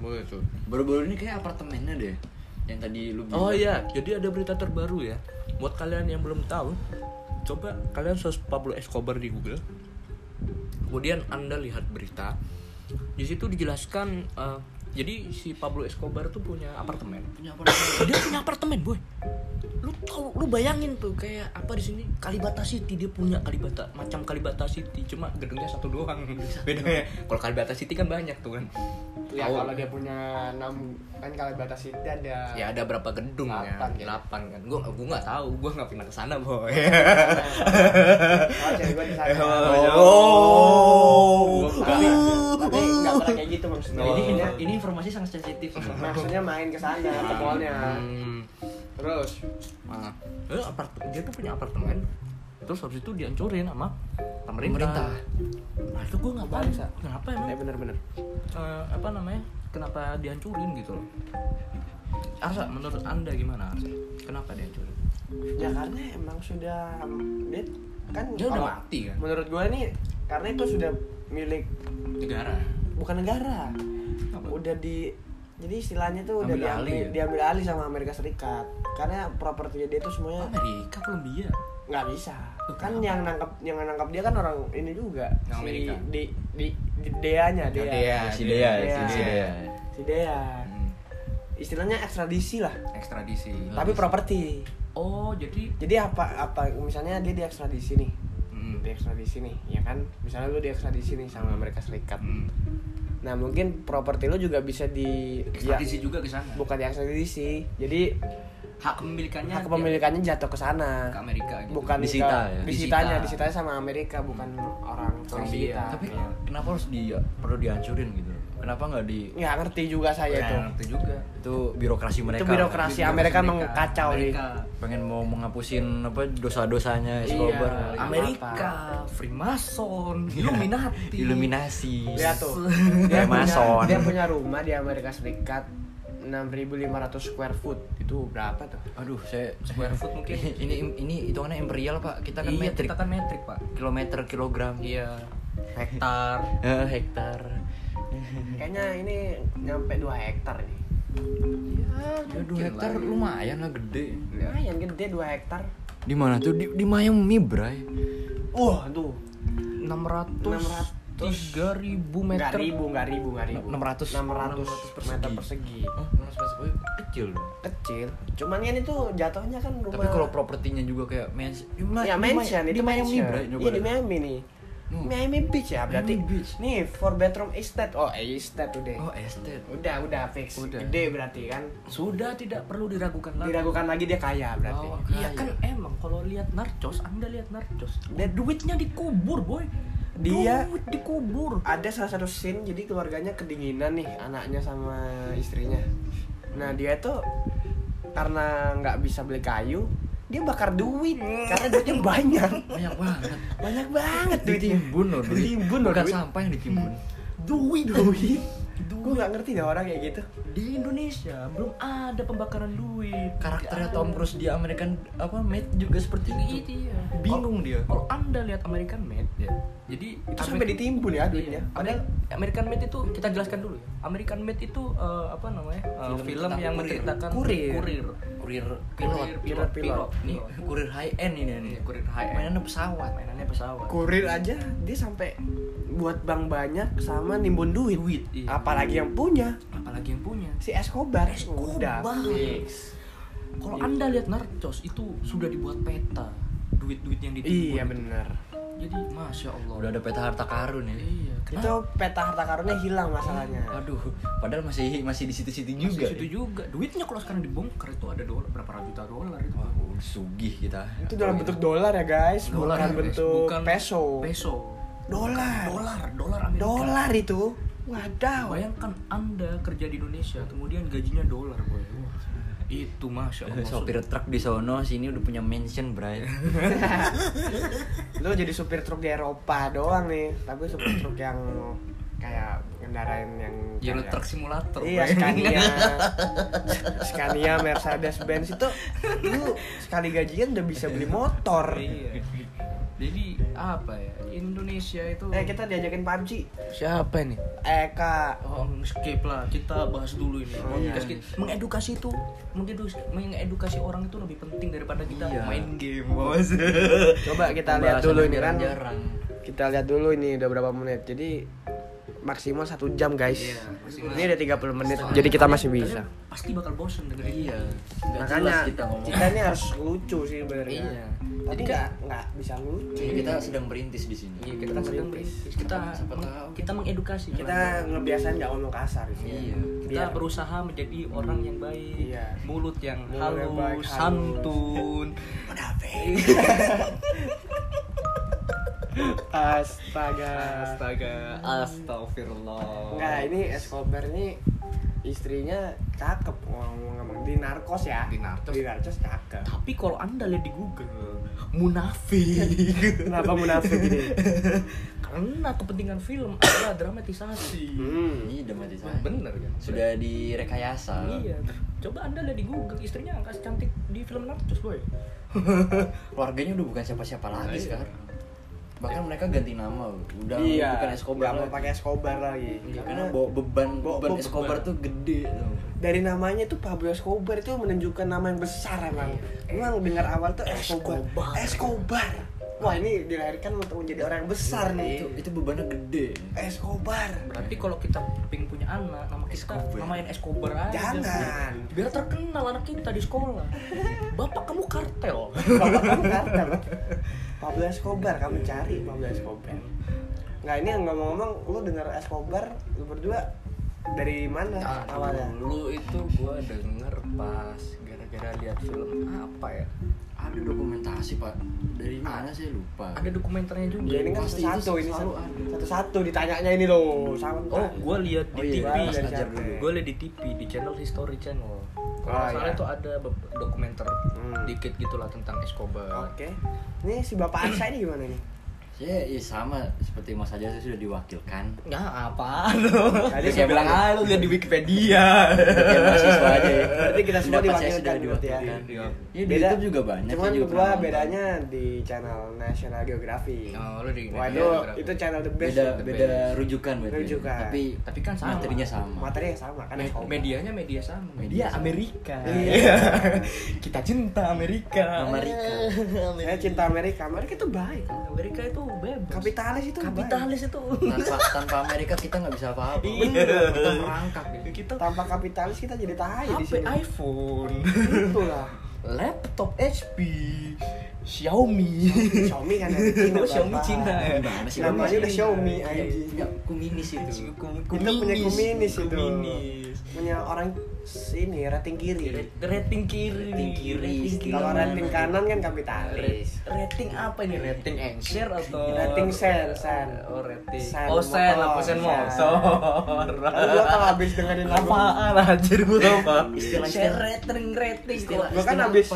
baru-baru ini kayak apartemennya deh yang tadi lu bilang Oh iya, jadi ada berita terbaru ya. Buat kalian yang belum tahu, coba kalian search Pablo Escobar di Google. Kemudian Anda lihat berita. Di situ dijelaskan eh, jadi si Pablo Escobar tuh punya apartemen. punya apartemen Dia punya apartemen, boy. Lu tahu, lu bayangin tuh kayak apa di sini Kalibata City dia punya Kalibata macam Kalibata City, cuma gedungnya satu doang. Bedanya kalau Kalibata City kan banyak tuh kan. Ya kalau dia punya 6 Kan kalau batas itu ada Ya ada berapa gedung Delapan, ya? ya. Delapan kan. Gua gua nggak tahu, gua nggak pernah ke sana, boy. Oh cewek gua di sana Oh. Tapi Tapi nggak pernah kayak gitu maksudnya Nah, ini Ini ini informasi sangat sensitif Maksudnya main ke sana ke mallnya Hmm. Terus Nah, eh, apart dia tuh punya apartemen. Terus habis itu dihancurin sama pemerintah. Pemerintah. Nah, itu gue nggak. Bangsa. Kenapa emang? Eh bener-bener eh, apa namanya? Kenapa dihancurin gitu loh? Arsa, menurut anda gimana Arsa? Kenapa dihancurin? Ya karena emang sudah Dia kan Dia udah mati kan? Menurut gua nih Karena itu sudah milik Negara. Bukan negara Apa? Udah di jadi istilahnya tuh udah Ambil diambil, alih ya? diambil alih sama Amerika Serikat karena propertinya dia tuh semuanya Amerika, Kolombia. nggak bisa Loh, kan kenapa? yang nangkap yang nangkap dia kan orang ini juga Yang Amerika? si di di, di Deanya Dea Dea, si Dea, Dea Dea. si Dea si Dea Hmm, istilahnya ekstradisi lah ekstradisi. tapi properti Oh, jadi jadi apa apa misalnya dia diekstradisi nih Hmm. diekstradisi nih ya kan misalnya lu diekstradisi nih sama Amerika Serikat Hmm. Nah mungkin properti lu juga bisa di ekstradisi ya, juga ke sana. bukan diekstradisi jadi hak kepemilikannya hak kepemilikannya jatuh ke sana ke Amerika gitu. bukan Disita ke- ya? disitanya Disita. disitanya sama Amerika bukan orang Kolombia. kita tapi Iya. kenapa harus di perlu dihancurin gitu kenapa nggak di nggak ngerti juga saya Ya, itu ngerti juga. itu birokrasi mereka itu birokrasi Amerika emang Amerika. kacau nih Amerika. pengen mau menghapusin apa dosa-dosanya Escobar Iya. Amerika, Freemason, Illuminati. Illuminasi lihat tuh dia punya, mason. dia punya rumah di Amerika Serikat 6.500 square foot itu berapa tuh aduh saya Square foot mungkin. ini ini hitungannya imperial pak kita kan iya, metrik kita kan metrik, Pak. kilometer kilogram Iya. Hektar. Eh, hektar kayaknya ini nyampe 2 hektar nih ya dua hektar lumayan lah gede. Lumayan gede 2 hektar. Di mana tuh? Di, di Miami bray. Wah tuh. 600 3 ribu nggak meter. ribu nggak ribu nggak ribu. 600 600 meter persegi. oh, 600 kecil dong. Kecil. Cuman kan itu jatuhnya kan rumah tapi kalau propertinya juga kayak mens ya mansion di itu Miami mansion. bray iya di Miami nih Hmm. Miami Beach ya berarti Miami Beach. nih four bedroom estate oh estate udah oh estate udah udah fix Udah. gede berarti kan Sudah tidak perlu diragukan lagi. diragukan lagi dia kaya berarti Oh, Iya kan emang kalau lihat narcos, Anda lihat narcos. Dan- duitnya dikubur, boy. Dia- duit dikubur. ada salah satu scene jadi keluarganya kedinginan nih anaknya sama istrinya nah dia tuh karena nggak bisa beli kayu dia bakar duit karena duitnya banyak. Banyak banget. Banyak banget duitnya. Ditimbun loh duit. Ditimbun loh bukan duit. sampah yang ditimbun. Duit duit. Gue nggak ngerti deh orang kayak gitu. Di Indonesia belum ada pembakaran duit. karakternya Tom. Cruise di American apa Made juga seperti itu. Iya. bingung dia. Kalau Anda lihat American Made ya. Jadi itu sampai ditimbun ya duitnya. Padahal American Made itu kita jelaskan dulu ya. American Made itu eh, apa namanya? Eh, Film film, yang kurir. menceritakan Kurir. kurir. kurir Pilot, pilot, pilot. ini kurir high end ini nih Iya, kurir high end. mainannya pesawat Mainannya pesawat. kurir aja dia sampai buat bank banyak sama nimbun duit, Duit, iya. apalagi yang punya Apalagi yang punya. si Escobar, Escobar. fix Kalau Anda lihat narcos itu sudah dibuat peta duit-duit yang ditimbun. iya bener jadi masya Allah. Udah ada peta harta karun ya. iya itu peta harta karunnya hilang masalahnya. Aduh, padahal masih masih di situ-situ juga juga. situ ya. juga. Duitnya kalau sekarang dibongkar itu ada dolar berapa ratus juta dolar itu. Wah, sugih kita. itu dalam bentuk dolar ya guys. Dolar bukan ya, bentuk Bukan peso. peso. Dolar. Dolar dolar Amerika. Dolar itu. Wadaw. Bayangkan anda kerja di Indonesia kemudian gajinya dolar boy. Wah, itu masya Allah Sopir truk di sono sini udah punya mansion, Bray. lu jadi supir truk di Eropa doang nih tapi supir truk yang kayak ngendarain yang Euro kayak- Truck Simulator iya. Scania Scania Mercedes Benz itu lu sekali gajian udah bisa beli motor iya jadi apa ya Indonesia itu eh kita diajakin PUBG siapa ini kak Oh, skip lah. Kita bahas dulu ini. Oh, iya. Kita- Mengedukasi itu, mengedukasi, mengedukasi orang itu lebih penting daripada kita Iya. main game, bos. coba kita lihat dulu ini kan jarang-jarang. kita lihat dulu ini udah berapa menit jadi maksimal satu jam guys Iya, maksimal. ini udah 30 menit jadi kita masih bisa pasti bakal bosen dengerin Iya. makanya kita ngomong. kita ini harus lucu sih sebenarnya Iya. jadi Jadi nggak nggak bisa lucu Ini kita sedang berintis di sini. Iya, kita kan sedang Merintis. berintis. Kita tahu. kita mengedukasi. kita ngebiasain nggak ngomong kasar di sini Iya. kita Biar- berusaha menjadi orang yang baik, Iya. mulut yang Mulut halus, yang baik, halus. santun. astaga Astaga, astagfirullah. Enggak, ini Escobar ini istrinya cakep ngomong-ngomong di narkos ya Di narkos. di narkos cakep Tapi kalau anda lihat di Google, munafik. kenapa munafik ini Karena kepentingan film adalah dramatisasi. hmm. Ini mati Wah, bener kan? Sudah direkayasa. Iya. Coba anda lihat di Google, istrinya angka cantik di film Narcos, boy. Keluarganya udah bukan siapa-siapa lagi Iya. sekarang. Bahkan mereka ganti nama, udah iya bukan Escobar nggak mau lagi. pakai Escobar lagi Iya, karena bawa beban Bawa beban beban. Escobar tuh gede tuh. dari namanya tuh Pablo Escobar itu menunjukkan nama yang besar emang emang dengar awal tuh Escobar Escobar. Escobar wah ini dilahirkan untuk menjadi orang yang besar nih Itu itu bebannya gede. Escobar Berarti kalau kita pengen punya anak, nama kita Escobar. namain Escobar aja. Jangan. Biar terkenal anak kita di sekolah. Bapak kamu kartel. Bapak kamu kartel Pablo Escobar kamu cari Pablo Escobar nggak ini ngomong-ngomong lu dengar Escobar lu berdua dari mana Nah, awalnya dulu itu gua denger pas gara-gara lihat film apa ya? Ada dokumentasi pak. Dari mana sih lupa. Ada dokumenternya juga. ya ini kan Pasti itu satu-satu ini satu- ada. satu-satu ditanyanya ini loh sama Oh, gue lihat di Oh iya, TV. Gue lihat di TV di channel History Channel. Kalau Oh, salah iya. itu ada be- dokumenter Hmm. dikit gitulah tentang Escobar. oke ini si bapak Ansa ini gimana nih Saya ya sama seperti Mas Aja saya sudah diwakilkan. Ya apa? Tadi saya bilang ah lu lihat di Wikipedia. Kayak mahasiswa aja ya. Berarti kita semua diwakilkan sudah berarti ya. diwakilkan. Iya. Ya di YouTube juga banyak. cuman juga gua bedanya di channel National Geographic Oh, lu di wah itu channel the best beda ya. beda rujukan berarti. Rujukan. Tapi Tapi kan sama. materinya sama. materinya sama kan medianya media sama. Media. Amerika. Iya. Kita cinta Amerika. Amerika. saya cinta Amerika Amerika itu baik Amerika itu bebas. kapitalis itu Kapitalis itu. Tanpa tanpa Amerika kita nggak bisa apa-apa. Iya. Kita merangkak. gitu. baik. Kita tanpa kapitalis kita jadi tai di HP sini iPhone. itulah laptop HP, Xiaomi. Xiaomi kan dari Cina Oh, Xiaomi. Cina ya. Gimana sih? namanya udah Xiaomi Iya. anjing Ya, kuminis itu. Kita punya kuminis itu. Kuminis. Punya orang sini rating kiri Rating kiri. Rating kiri, Rating kalau rating kanan kan kapitalis Rating apa ini? Rating and share atau Rating sen, sen. Oh, rating. Sen oh, sen apa sen motor. Gua kalau habis dengerin lagu Apaan anjir gua apa? Istilah- Share rating rating Gua kan habis?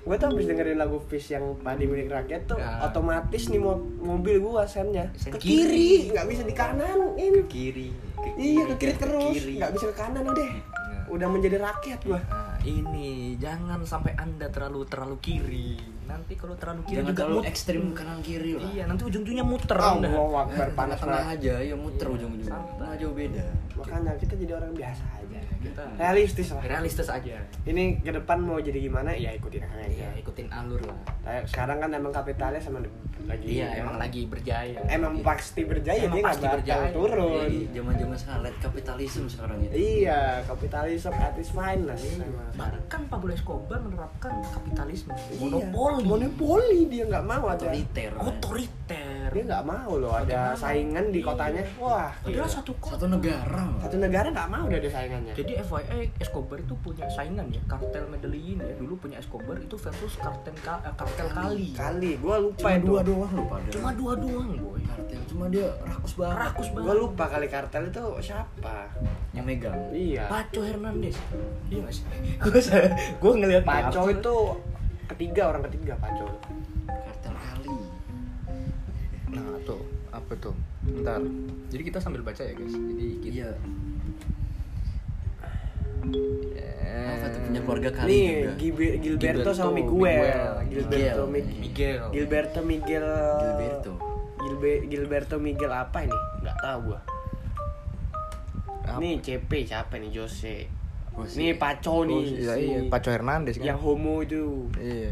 Gua tuh habis dengerin lagu Fish yang padi milik rakyat tuh Ya. otomatis nih mo- mobil gua sennya Sen ke kiri. kiri, nggak bisa di kanan ini. Kiri. Iya ke kiri terus, kiri. nggak bisa ke kanan udah. Ya. Udah menjadi rakyat gua. Nah, ini jangan sampai anda terlalu terlalu kiri. Nanti kalau terlalu kiri Jangan juga terlalu mut- ekstrim kanan kiri lah. Iya, nanti ujung-ujungnya muter anda. Allah Akbar panas Tengah aja, ya muter ujung-ujungnya. Santai. Nggak jauh beda. Makanya kita jadi orang biasa aja. Kita Realistis lah. realistis aja. Ini ke depan mau jadi gimana? Ya ikutin aja. Iya, ikutin alur lah. Kayak sekarang kan emang kapitalis sama lagi Iya, emang lagi berjaya. emang pasti berjaya Emang dia nggak pasti bakal berjaya. turun. Jadi zaman-zaman sekarang lihat kapitalisme sekarang itu. Iya, kapitalisme at its finest. Iya. sekarang. Bahkan Pablo Escobar menerapkan kapitalisme, Iya. monopoli monopoli dia nggak mau ada otoriter otoriter dia nggak mau loh ada Bagaimana? saingan di kotanya wah padahal gila. satu kota satu negara Mas. satu negara nggak mau udah ada saingannya Jadi FYI Escobar itu punya saingan ya, kartel Medellin ya. Dulu punya Escobar itu versus kartel Ka- eh, kartel Kali. kali gua lupa cuma itu dua doang loh pada Cuma dua doang, boy. kartel cuma dia rakus banget Rakus gua banget. lupa kali kartel itu siapa yang megang iya Paco Hernandez. Iya gak sih? Gue gue ngeliat Paco itu ketiga orang ketiga Paco Nah tuh apa tuh? Bentar. Jadi kita sambil baca ya guys. Jadi kita. iya Eh, apa tuh punya keluarga kali nih juga Gilberto, Gilberto, sama Miguel Miguel. Gilberto Miguel. Mig- Miguel. Gilberto Miguel Gilberto Gilbe- Gilberto Miguel apa ini nggak tahu gua Apa? nih CP siapa nih Jose Jose. nih Paco Oh, nih iya, si- iya. Paco Hernandez kan. yang homo itu Iya.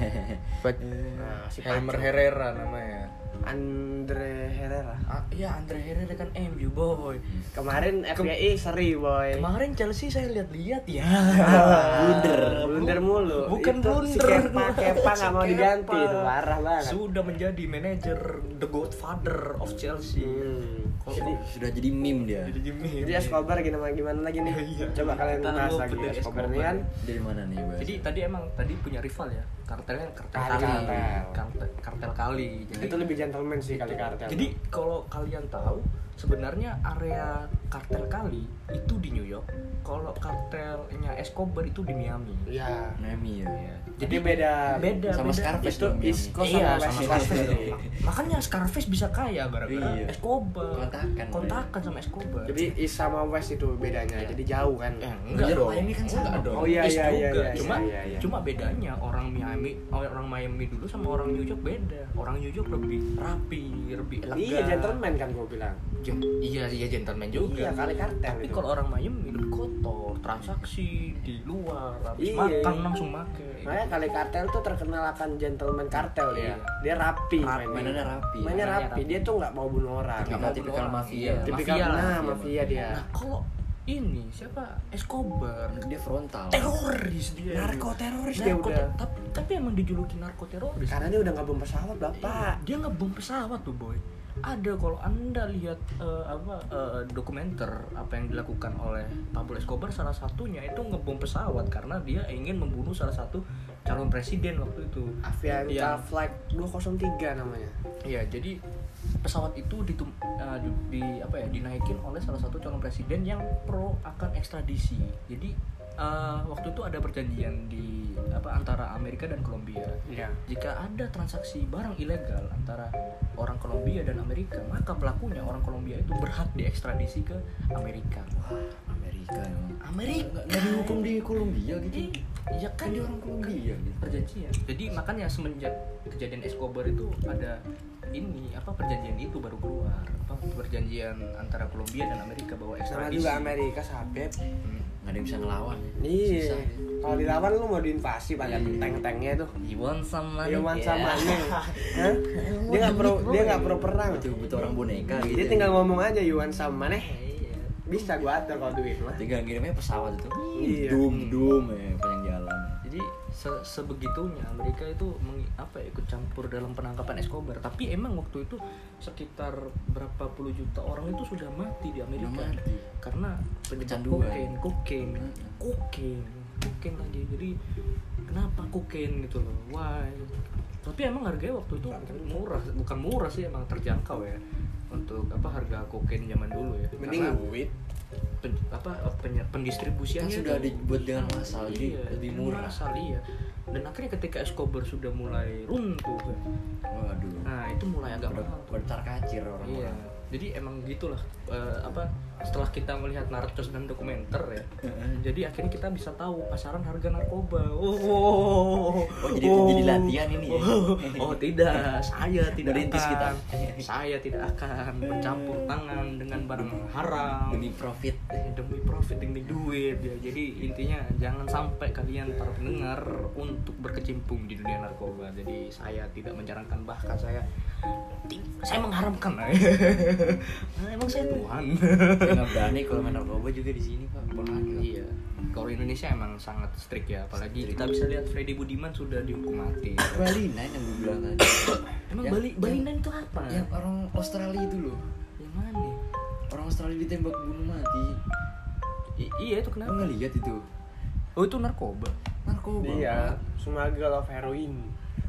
Pac- nah, si Helmer Paco. Herrera namanya. Andre Herrera Ah, iya Andre Herrera kan MU boy. kemarin FPI seri boy Kemarin Chelsea saya lihat-lihat ya. blunder blunder mulu Bukan Itu blunder. si Kepa Kepa nggak mau diganti itu parah banget Sudah menjadi manajer the godfather of Chelsea. Hmm. Jadi sudah jadi meme dia jadi Jimmy. jadi Escobar gimana gimana lagi nih Iya. coba kalian bahas mau lagi dari Escobar Escobar. nih kan dari mana nih Bas? Jadi tadi emang tadi punya rival ya. Kartelnya kartel Kali, kali. kartel. Kartel, kartel kali. Jadi itu lebih gentleman sih kali kartel Jadi kalau kalian tahu sebenarnya area kartel kali itu di New York. Kalau kartelnya Escobar itu di Miami. ya Miami ya jadi beda beda sama beda. Scarface itu Miami. East Coast iya, sama sama Scarface. Dong. Makanya Scarface bisa kaya gara-gara Iya. Escobar. Kontakan, Kontakan sama Escobar. jadi East sama West itu bedanya Iya. jadi jauh kan Eh, enggak Iya, dong. Miami kan sama. Enggak dong. Oh, iya, East iya, iya, juga. iya, Cuma iya, iya. cuma bedanya orang Miami orang Miami dulu sama orang New York beda. Orang New York lebih rapi, lebih elegan. iya gentleman kan gue bilang iya iya gentleman juga. iya kali kartel Tapi itu. kalau orang Miami lebih kotor, transaksi di luar, habis Iya. makan langsung make. makanya kali kartel tuh terkenal akan gentleman kartel dia. Iya. dia rapi Rapi, mainnya. rapi. Mainnya rapi. rapi. dia tuh nggak mau bunuh orang. Tipikal- Nggak mau tipikal bunuh orang. mafia. Iya, tipikal mafia nah mafia, mafia dia. Nah, kalau ini siapa? Escobar. Dia frontal. Teroris dia narko teroris dia Narko- udah. tapi, tapi emang dijuluki narko teroris karena dia udah nggak bom pesawat bapak. Dia ngebom pesawat tuh boy ada kalau anda lihat eh, apa eh, dokumenter apa yang dilakukan oleh Pablo Escobar salah satunya itu ngebom pesawat karena dia ingin membunuh salah satu calon presiden waktu itu Avianca Iya. Flight 203 namanya Iya, jadi pesawat itu ditum, di, di- apa ya dinaikin oleh salah satu calon presiden yang pro akan ekstradisi. Jadi eh, waktu itu ada perjanjian di apa antara Amerika dan Kolombia. iya Jika ada transaksi barang ilegal antara orang Kolombia dan Amerika, maka pelakunya orang Kolombia itu berhak diekstradisi ke Amerika. Amerika emang Amerika nggak dihukum di Kolombia gitu Iya kan kan dia orang Kolombia gitu perjanjian. Jadi makanya semenjak kejadian Escobar itu ada ini apa perjanjian itu baru keluar apa perjanjian antara Kolombia dan Amerika bahwa sama ekstradisi. juga Amerika sabep Hmm. Nggak ada yang bisa ngelawan iya Susah. kalau dilawan lu mau diinvasi pakai Iya. tank-tanknya tuh You want some money? dia man Yeah. sama Hah? dia nggak perlu dia nggak perlu perang butuh butuh orang boneka gitu dia tinggal ngomong aja Yuan sama nih Iya. bisa gua atur kalau duit mah tinggal ngirimnya pesawat itu Iya. dum dum ya se- sebegitunya Amerika itu meng- apa ya, ikut campur dalam penangkapan Escobar. Tapi emang waktu itu sekitar berapa puluh juta orang itu sudah mati di Amerika mati. karena penyebab kokain, kokain, kokain, kokain lagi. Jadi kenapa kokain gitu loh? Why? Tapi emang harganya waktu itu murah, bukan murah sih emang terjangkau ya untuk apa harga kokain zaman dulu ya. mending Karena duit pen- apa pen- pendistribusiannya Kan sudah dibuat dengan massal, Iya, lebih murah. massal, iya. Dan akhirnya ketika Escobar sudah mulai runtuh kan, waduh. Nah itu mulai agak mahal bertar kacir iya. Orang-orang jadi emang gitulah eh, apa setelah kita melihat narcos dan dokumenter ya jadi akhirnya kita bisa tahu pasaran harga narkoba. Oh, Oh, jadi- jadi latihan ini ya? oh, tidak. Saya tidak Merintis akan. Kita. saya tidak akan bercampur tangan dengan barang haram. Demi profit. Eh, demi profit demi duit. Ya jadi intinya jangan sampai kalian para pendengar untuk berkecimpung di dunia narkoba. Jadi saya tidak menyarankan bahkan saya saya mengharamkan. Emang saya Tuhan nggak berani kalau main narkoba juga di sini pak bahaya Iya. Kalau Indonesia emang sangat strict ya, apalagi Strict. kita bisa lihat Freddy Budiman sudah dihukum mati. Bali Nine yang gue bilang tadi Emang Yang- Bali Bali yang- Nine itu apa? yang orang Australia itu loh yang mana? orang Australia ditembak bunuh mati I- iya itu kenapa? nggak lihat itu Oh itu narkoba. narkoba Iya, smuggle of heroin.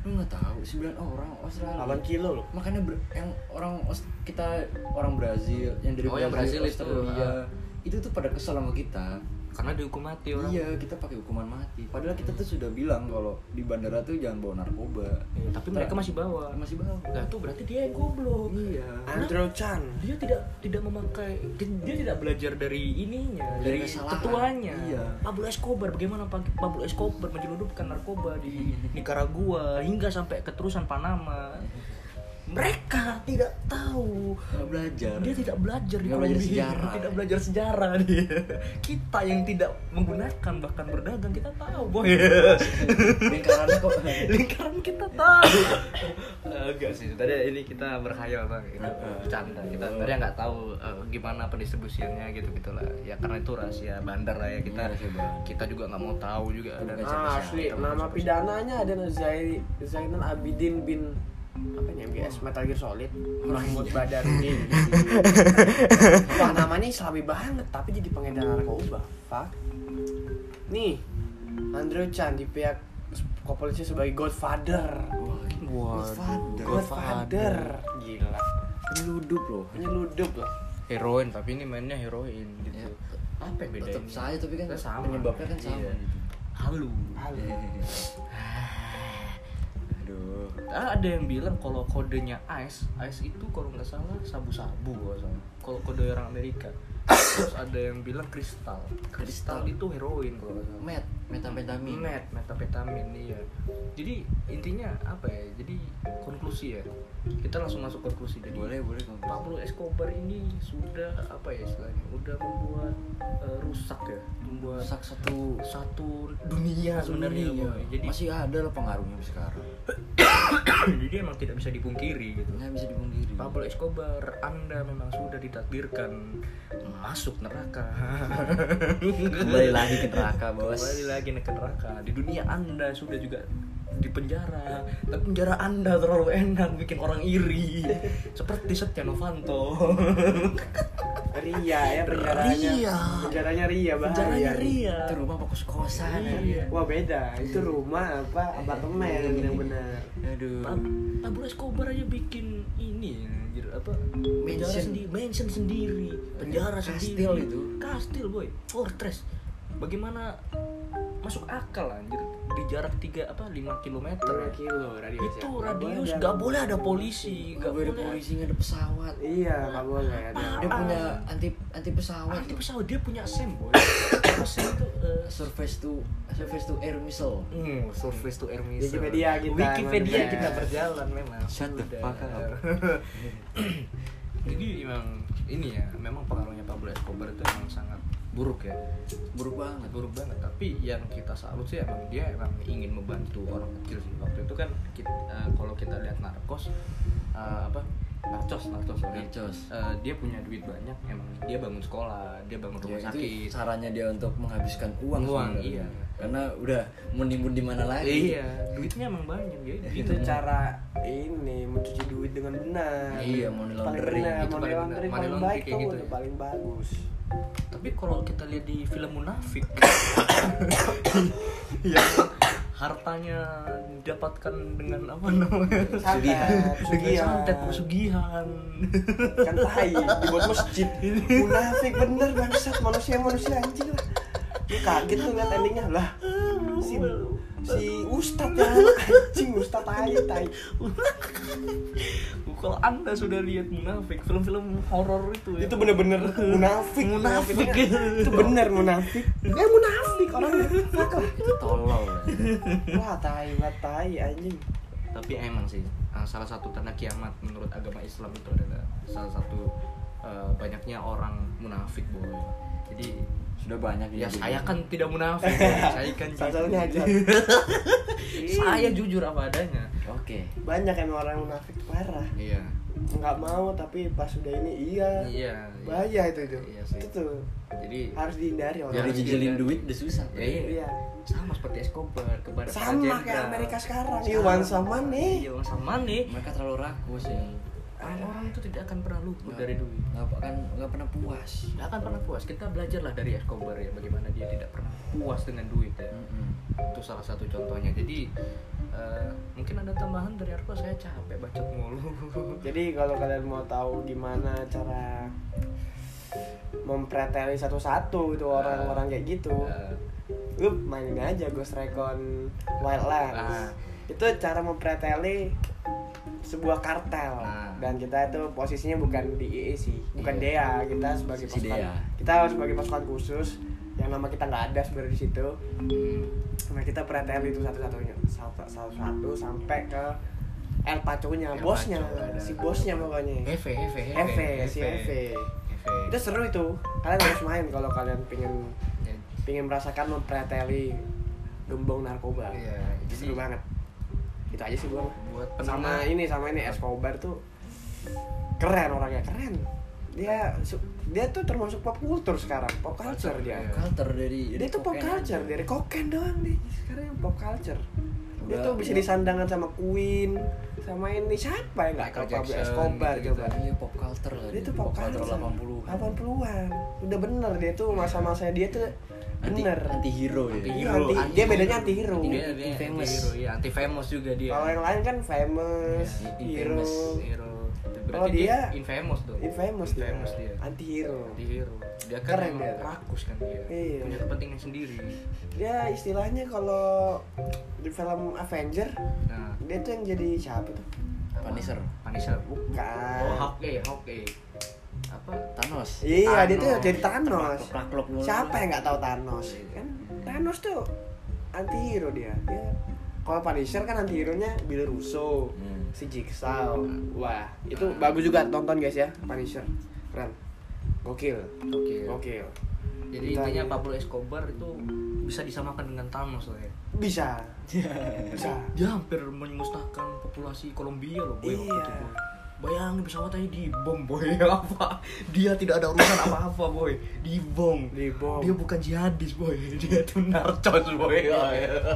Lo nggak tahu sembilan orang Australia 8 kilo loh. makanya ber- yang orang kita orang Brazil yang dari Oh, yang Brazil itu, Australia ah. itu tuh pada kesel sama kita Karena dihukum mati orang. iya kita pakai hukuman mati padahal kita tuh sudah bilang kalau di bandara tuh jangan bawa narkoba Iya, tapi mereka masih bawa. masih bawa Nah, itu berarti dia yang goblok. iya Andrew Chan. Dia tidak tidak memakai dia tidak belajar dari ininya, Dari dari, kesalahan. ketuanya. Iya. Pablo Escobar bagaimana Pak- Pablo Escobar menyelundupkan narkoba di Nicaragua hingga sampai keterusan Panama. Mereka tidak tahu. Nggak belajar. Dia tidak belajar di Nggak belajar sejarah. tidak belajar sejarah dia. Kita yang tidak menggunakan bahkan berdagang kita tahu boy. Lingkarannya kok. Lingkaran kita tahu. Enggak sih tadi ini kita berkhayal bang. Kita bercanda. Kita tadi nggak tahu eh, gimana pendistribusiannya gitu gitulah. Ya karena itu rahasia bandar lah ya. Kita Iya, bandar. kita juga nggak mau tahu juga. Dan Ah, asli nama pidananya ada Zai Zainal Abidin bin apa nih MGS Metal Gear Solid. Mahmud Badarudin Wah namanya islami banget tapi jadi pengedar narkoba. Fuck. Nih Andrew Chan di pihak kepolisian sebagai Godfather. Wah, Godfather. Godfather. Gila. Penyeludup loh. Penyeludup loh. Heroin tapi ini mainnya heroin gitu. Ya, apa yang bedain tetap saya tapi kan Kita sama. penyebabnya kan sama. Iya. gitu. halu. Halo aduh Ah, ada yang bilang kalau kodenya ice, ice itu kalau nggak salah sabu-sabu kalau kode orang Amerika. Terus ada yang bilang kristal. Kristal itu heroin kalau nggak salah. met metamfetamin Met, metapetamin iya. Jadi intinya apa ya? Jadi konklusi ya. Kita langsung masuk konklusi. Jadi boleh boleh kamu Pablo Escobar ini sudah apa ya istilahnya? Udah membuat eh, rusak ya, membuat rusak satu satu dunia sebenarnya. Jadi masih ada lah pengaruhnya sekarang jadi emang tidak bisa dipungkiri gitu. nggak bisa dipungkiri Pablo Escobar, Anda memang sudah ditakdirkan masuk neraka. kembali lagi ke neraka bos Kembali lagi ke neraka. Di dunia Anda sudah juga di penjara. Tapi penjara Anda terlalu enak bikin orang iri. Seperti Setia Novanto. Ria ya penjaranya Ria. Penjaranya Ria bahaya Penjaranya Ria. itu rumah apa kos-kosan Iya. Wah beda, itu rumah apa apartemen yang benar. aduh Pab- Pablo Escobar aja bikin ini anjir apa penjara Mansion. sendiri mansion sendiri penjara Kastil sendiri itu. kastil boy fortress bagaimana masuk akal anjir di jarak 3 apa 5 km 5 kilo radius. itu ya. radius Nggak boleh ada polisi nggak boleh ada polisi nggak ada pesawat Iya, nggak boleh ada. dia punya anti anti pesawat anti pesawat dia punya sem sem itu eh, surface to surface to air missile Hmm, surface to air missile. Wikipedia kita, Wikipedia kita berjalan memang. Shut the Sudah. fuck up. Jadi emang ini ya, memang pengaruhnya Pablo Escobar itu emang sangat buruk ya. buruk banget Buruk banget. Tapi yang kita salut sih emang dia emang ingin membantu orang kecil sih. Waktu itu kan kita, eh, kalau kita lihat narkos eh, apa? Narcos, narcos, sorry. Narcos. Eh, dia punya duit banyak, emang dia bangun sekolah, dia bangun ya, rumah itu sakit. caranya dia untuk menghabiskan uang Uang, sebenarnya. iya. karena udah menimbun di mana lagi Iya, duitnya emang banyak ya. Itu cara ini mencuci duit dengan benar. Iya, money Paling laundering. benar, Itu money paling laundering paling baik kayak gitu udah ya. paling bagus. Tapi kalau kita lihat di film Munafik yang hartanya didapatkan dengan apa namanya? Santet, pesugihan. Santet pesugihan. Kan tai, dibuat masjid. Munafik bener bangsat manusia manusia anjing lah. Kaget tuh ngeliat endingnya lah. Si si Ustadz ya anjing Ustadz tai tai. Kalau anda sudah lihat Munafik, film-film horor itu ya. Itu bener-bener munafik. Munafik. Itu bener munafik. Eh munafik lah. itu tolol Wah tai, wah tai anjing. Tapi emang sih uh, salah satu tanda kiamat menurut agama Islam itu adalah salah satu eh, banyaknya orang munafik boy jadi Sudah banyak ya saya kan tidak munafik boy. saya kan Salah satunya aja. saya jujur apa adanya Oke. Banyak emang orang munafik parah. iya Nggak mau tapi pas udah ini iya. iya Bahaya itu itu. Iya sih. Itu tuh jadi harus dihindari orang. Jadi juga. duit udah susah. ya, iya. Iya. sama seperti Escobar kepada para Sama kayak Amerika sekarang. Iwan sama nih. Iya, Iwan sama nih Mereka terlalu rakus ya. Orang itu tidak akan pernah luput dari duit. Nggak akan nggak pernah puas. nggak akan pernah puas. Kita belajarlah dari Escobar ya bagaimana dia tidak pernah puas dengan duit ya. Mm-mm. itu salah satu contohnya. Jadi eh, mungkin ada tambahan dari Arko saya capek bacot mulu. Jadi kalau kalian mau tahu gimana cara mempreteli satu-satu itu orang-orang kayak gitu, Eh, lu mainin aja Ghost Recon Wildlands. Ah. Itu cara mempreteli sebuah kartel Ah. dan kita itu posisinya bukan di IE sih, bukan Iya. DEA, kita sebagai Si pasukan DEA. kita sebagai pasukan khusus yang nama kita nggak ada sebenarnya di situ. hmm, Nah kita preteli itu satu-satunya satu- satu-satu sampai ke El Paco-nya, El bosnya, Paco, si bosnya pokoknya. Heve Heve Eve, si Eve. Itu seru itu. Kalian harus main kalau kalian pengen Ya, pengen merasakan mempreteli gembong narkoba. Iya, itu seru banget. Itu aja sih mah. buat Sama ini sama ini Escobar tuh keren orangnya, keren. Dia dia tuh termasuk pop culture sekarang, pop culture dia. Iya. Culture dari Dia tuh pop culture, dari koken doang deh. Sekarang pop culture. Dia tuh bisa udah- disandangkan sama Queen, sama ini siapa yang nggak tahu Pablo Escobar gitu-gitu. coba. Iya pop culture lah. Dia tuh pop culture. 80 80-an. Udah bener dia tuh masa-masa dia tuh Anti, bener. anti hero ya. Anti hero, anti- anti- dia bedanya anti hero. dia, Anti- dia anti famous famous. iya anti famous juga dia Kalau yang lain kan famous, Iya, hero, infamous. hero Oh, dia- infamous tuh infamous dia, infamous dia anti hero. anti hero dia kan Keren emang dia. rakus kan dia Iya. punya kepentingan sendiri Dia istilahnya kalau di film Avenger, nah dia tuh yang jadi siapa tuh? Punisher. Punisher bukan Bukan. oh Hawkeye Hawkeye apa Thanos. Iya, dia tuh Thanos. jadi Thanos. Siapa yang nggak tahu Thanos? Kan Thanos tuh anti hero dia. Dia kalau Punisher kan anti hero nya Bill Russo, Hmm. si Jigsaw. Wah, itu bagus juga tonton guys ya Punisher. Keren. Gokil. oke Gokil. jadi Itu intinya. Pablo Escobar itu bisa disamakan dengan Thanos lah ya Bisa. Bisa. dia hampir memusnahkan populasi Kolombia loh boy waktu Iya. itu boy bayangin pesawat aja dibom boy. Apa? Dia tidak ada urusan apa-apa boy. Dibom. Dibom. dia bukan jihadis boy. Dia tuh narcos boy.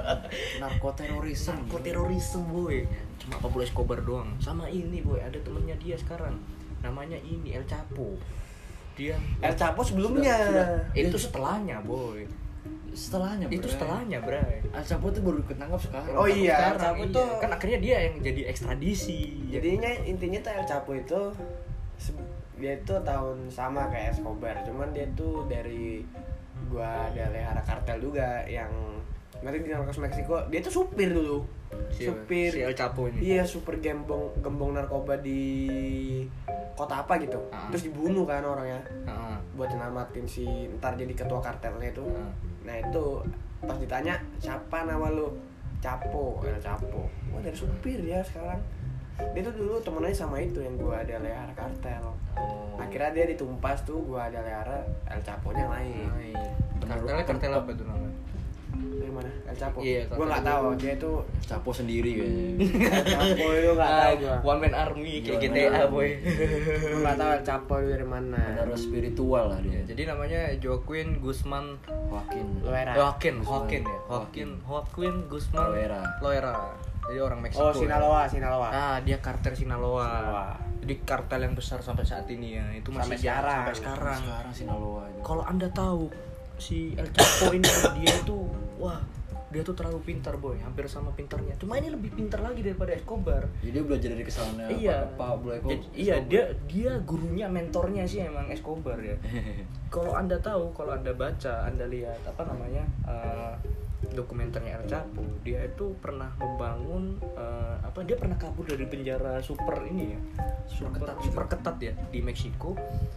Narkoterorisme. narkoterorisme boy. Cuma Pablo Escobar doang. Sama ini boy. Ada temennya dia sekarang. Namanya ini El Chapo. Dia El Chapo sebelumnya. itu setelahnya boy Setelahnya. itu Bray. setelahnya bray Al Chapo tuh baru ketangkap sekarang. Oh iya, Sekarang, El Chapo iya. tuh- kan akhirnya dia yang jadi ekstradisi Jadinya intinya tuh El Chapo itu dia itu tahun sama kayak Escobar, cuman dia tuh dari gua ada lehara kartel juga yang nanti di Narcos Meksiko dia tuh supir dulu Si- supir si El Chapo ini. iya super gembong gembong narkoba di kota apa gitu Ah. terus dibunuh kan orangnya Heeh. buat nyelamatin si ntar jadi ketua kartelnya itu Heeh. nah itu pas ditanya siapa nama lu Capo El Capo wah dari supir ya sekarang dia tuh dulu temennya sama itu yang gua ada lehara kartel Oh. akhirnya dia ditumpas tuh gua ada lehara El Caponya lain Kartelnya kartel apa tuh namanya? Dari mana El Capo Iya, gua kartel nggak tahu dia tuh Capo sendiri kayaknya. El Capo itu nggak tahu gua Ah, One Man Army kayak GTA Army. boy. gua nggak tahu El Capo itu dari mana Benar spiritual lah dia. Jadi namanya Joaquin Guzman Joaquin. Loera Joaquin, Joaquin ya. Joaquin, Joaquin Guzman Loera. Loera. Jadi orang Meksiko. oh ya. Sinaloa Sinaloa Ah, dia kartel Sinaloa. Sinaloa. Jadi kartel yang besar sampai saat ini ya. Itu masih Sampai sekarang. Sampai sekarang. Sekarang Sinaloa. itu. Kalau Anda tahu si El Chapo ini dia itu wah, dia tuh terlalu pintar boy, hampir sama pintarnya. Cuma ini lebih pintar lagi daripada Escobar. Jadi dia belajar dari kesalahannya iya. Pak Eko. Jadi, iya, dia dia gurunya, mentornya sih emang Escobar ya. kalau anda tahu kalau anda baca anda lihat apa namanya eh, dokumenternya El Chapo dia itu pernah membangun eh, apa dia pernah kabur dari penjara super ini ya super ketat super ketat ya di Meksiko